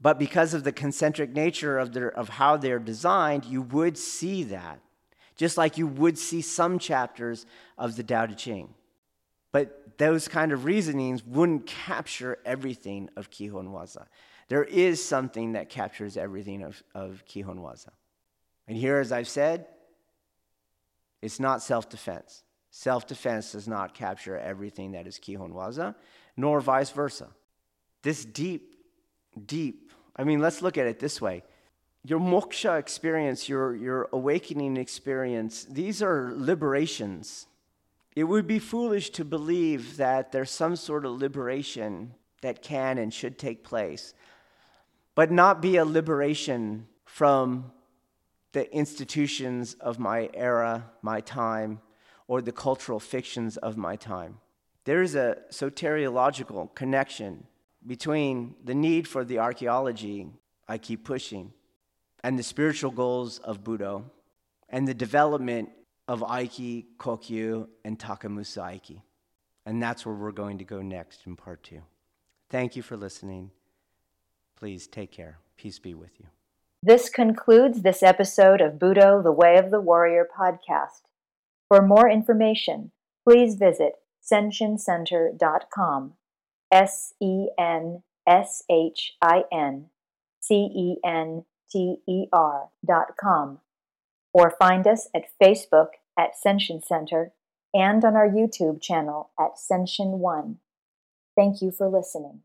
But because of the concentric nature of, their, of how they're designed, you would see that, just like you would see some chapters of the Tao Te Ching. Those kind of reasonings wouldn't capture everything of Kihon Waza. There is something that captures everything of, of Kihon Waza. And here, as I've said, it's not self defense. Self defense does not capture everything that is Kihon Waza, nor vice versa. This deep, deep, I mean, let's look at it this way. Your moksha experience, your, your awakening experience, these are liberations. It would be foolish to believe that there's some sort of liberation that can and should take place, but not be a liberation from the institutions of my era, my time, or the cultural fictions of my time. There is a soteriological connection between the need for the archaeology I keep pushing and the spiritual goals of Budo and the development of Aiki, Kokyu, and Takemusu Aiki. And that's where we're going to go next in part two. Thank you for listening. Please take care. Peace be with you. This concludes this episode of Budo, the Way of the Warrior podcast. For more information, please visit senshincenter.com. S E N S H I N C E N T E R dot com. Or find us at Facebook at Senshin Center and on our YouTube channel at Senshin One. Thank you for listening.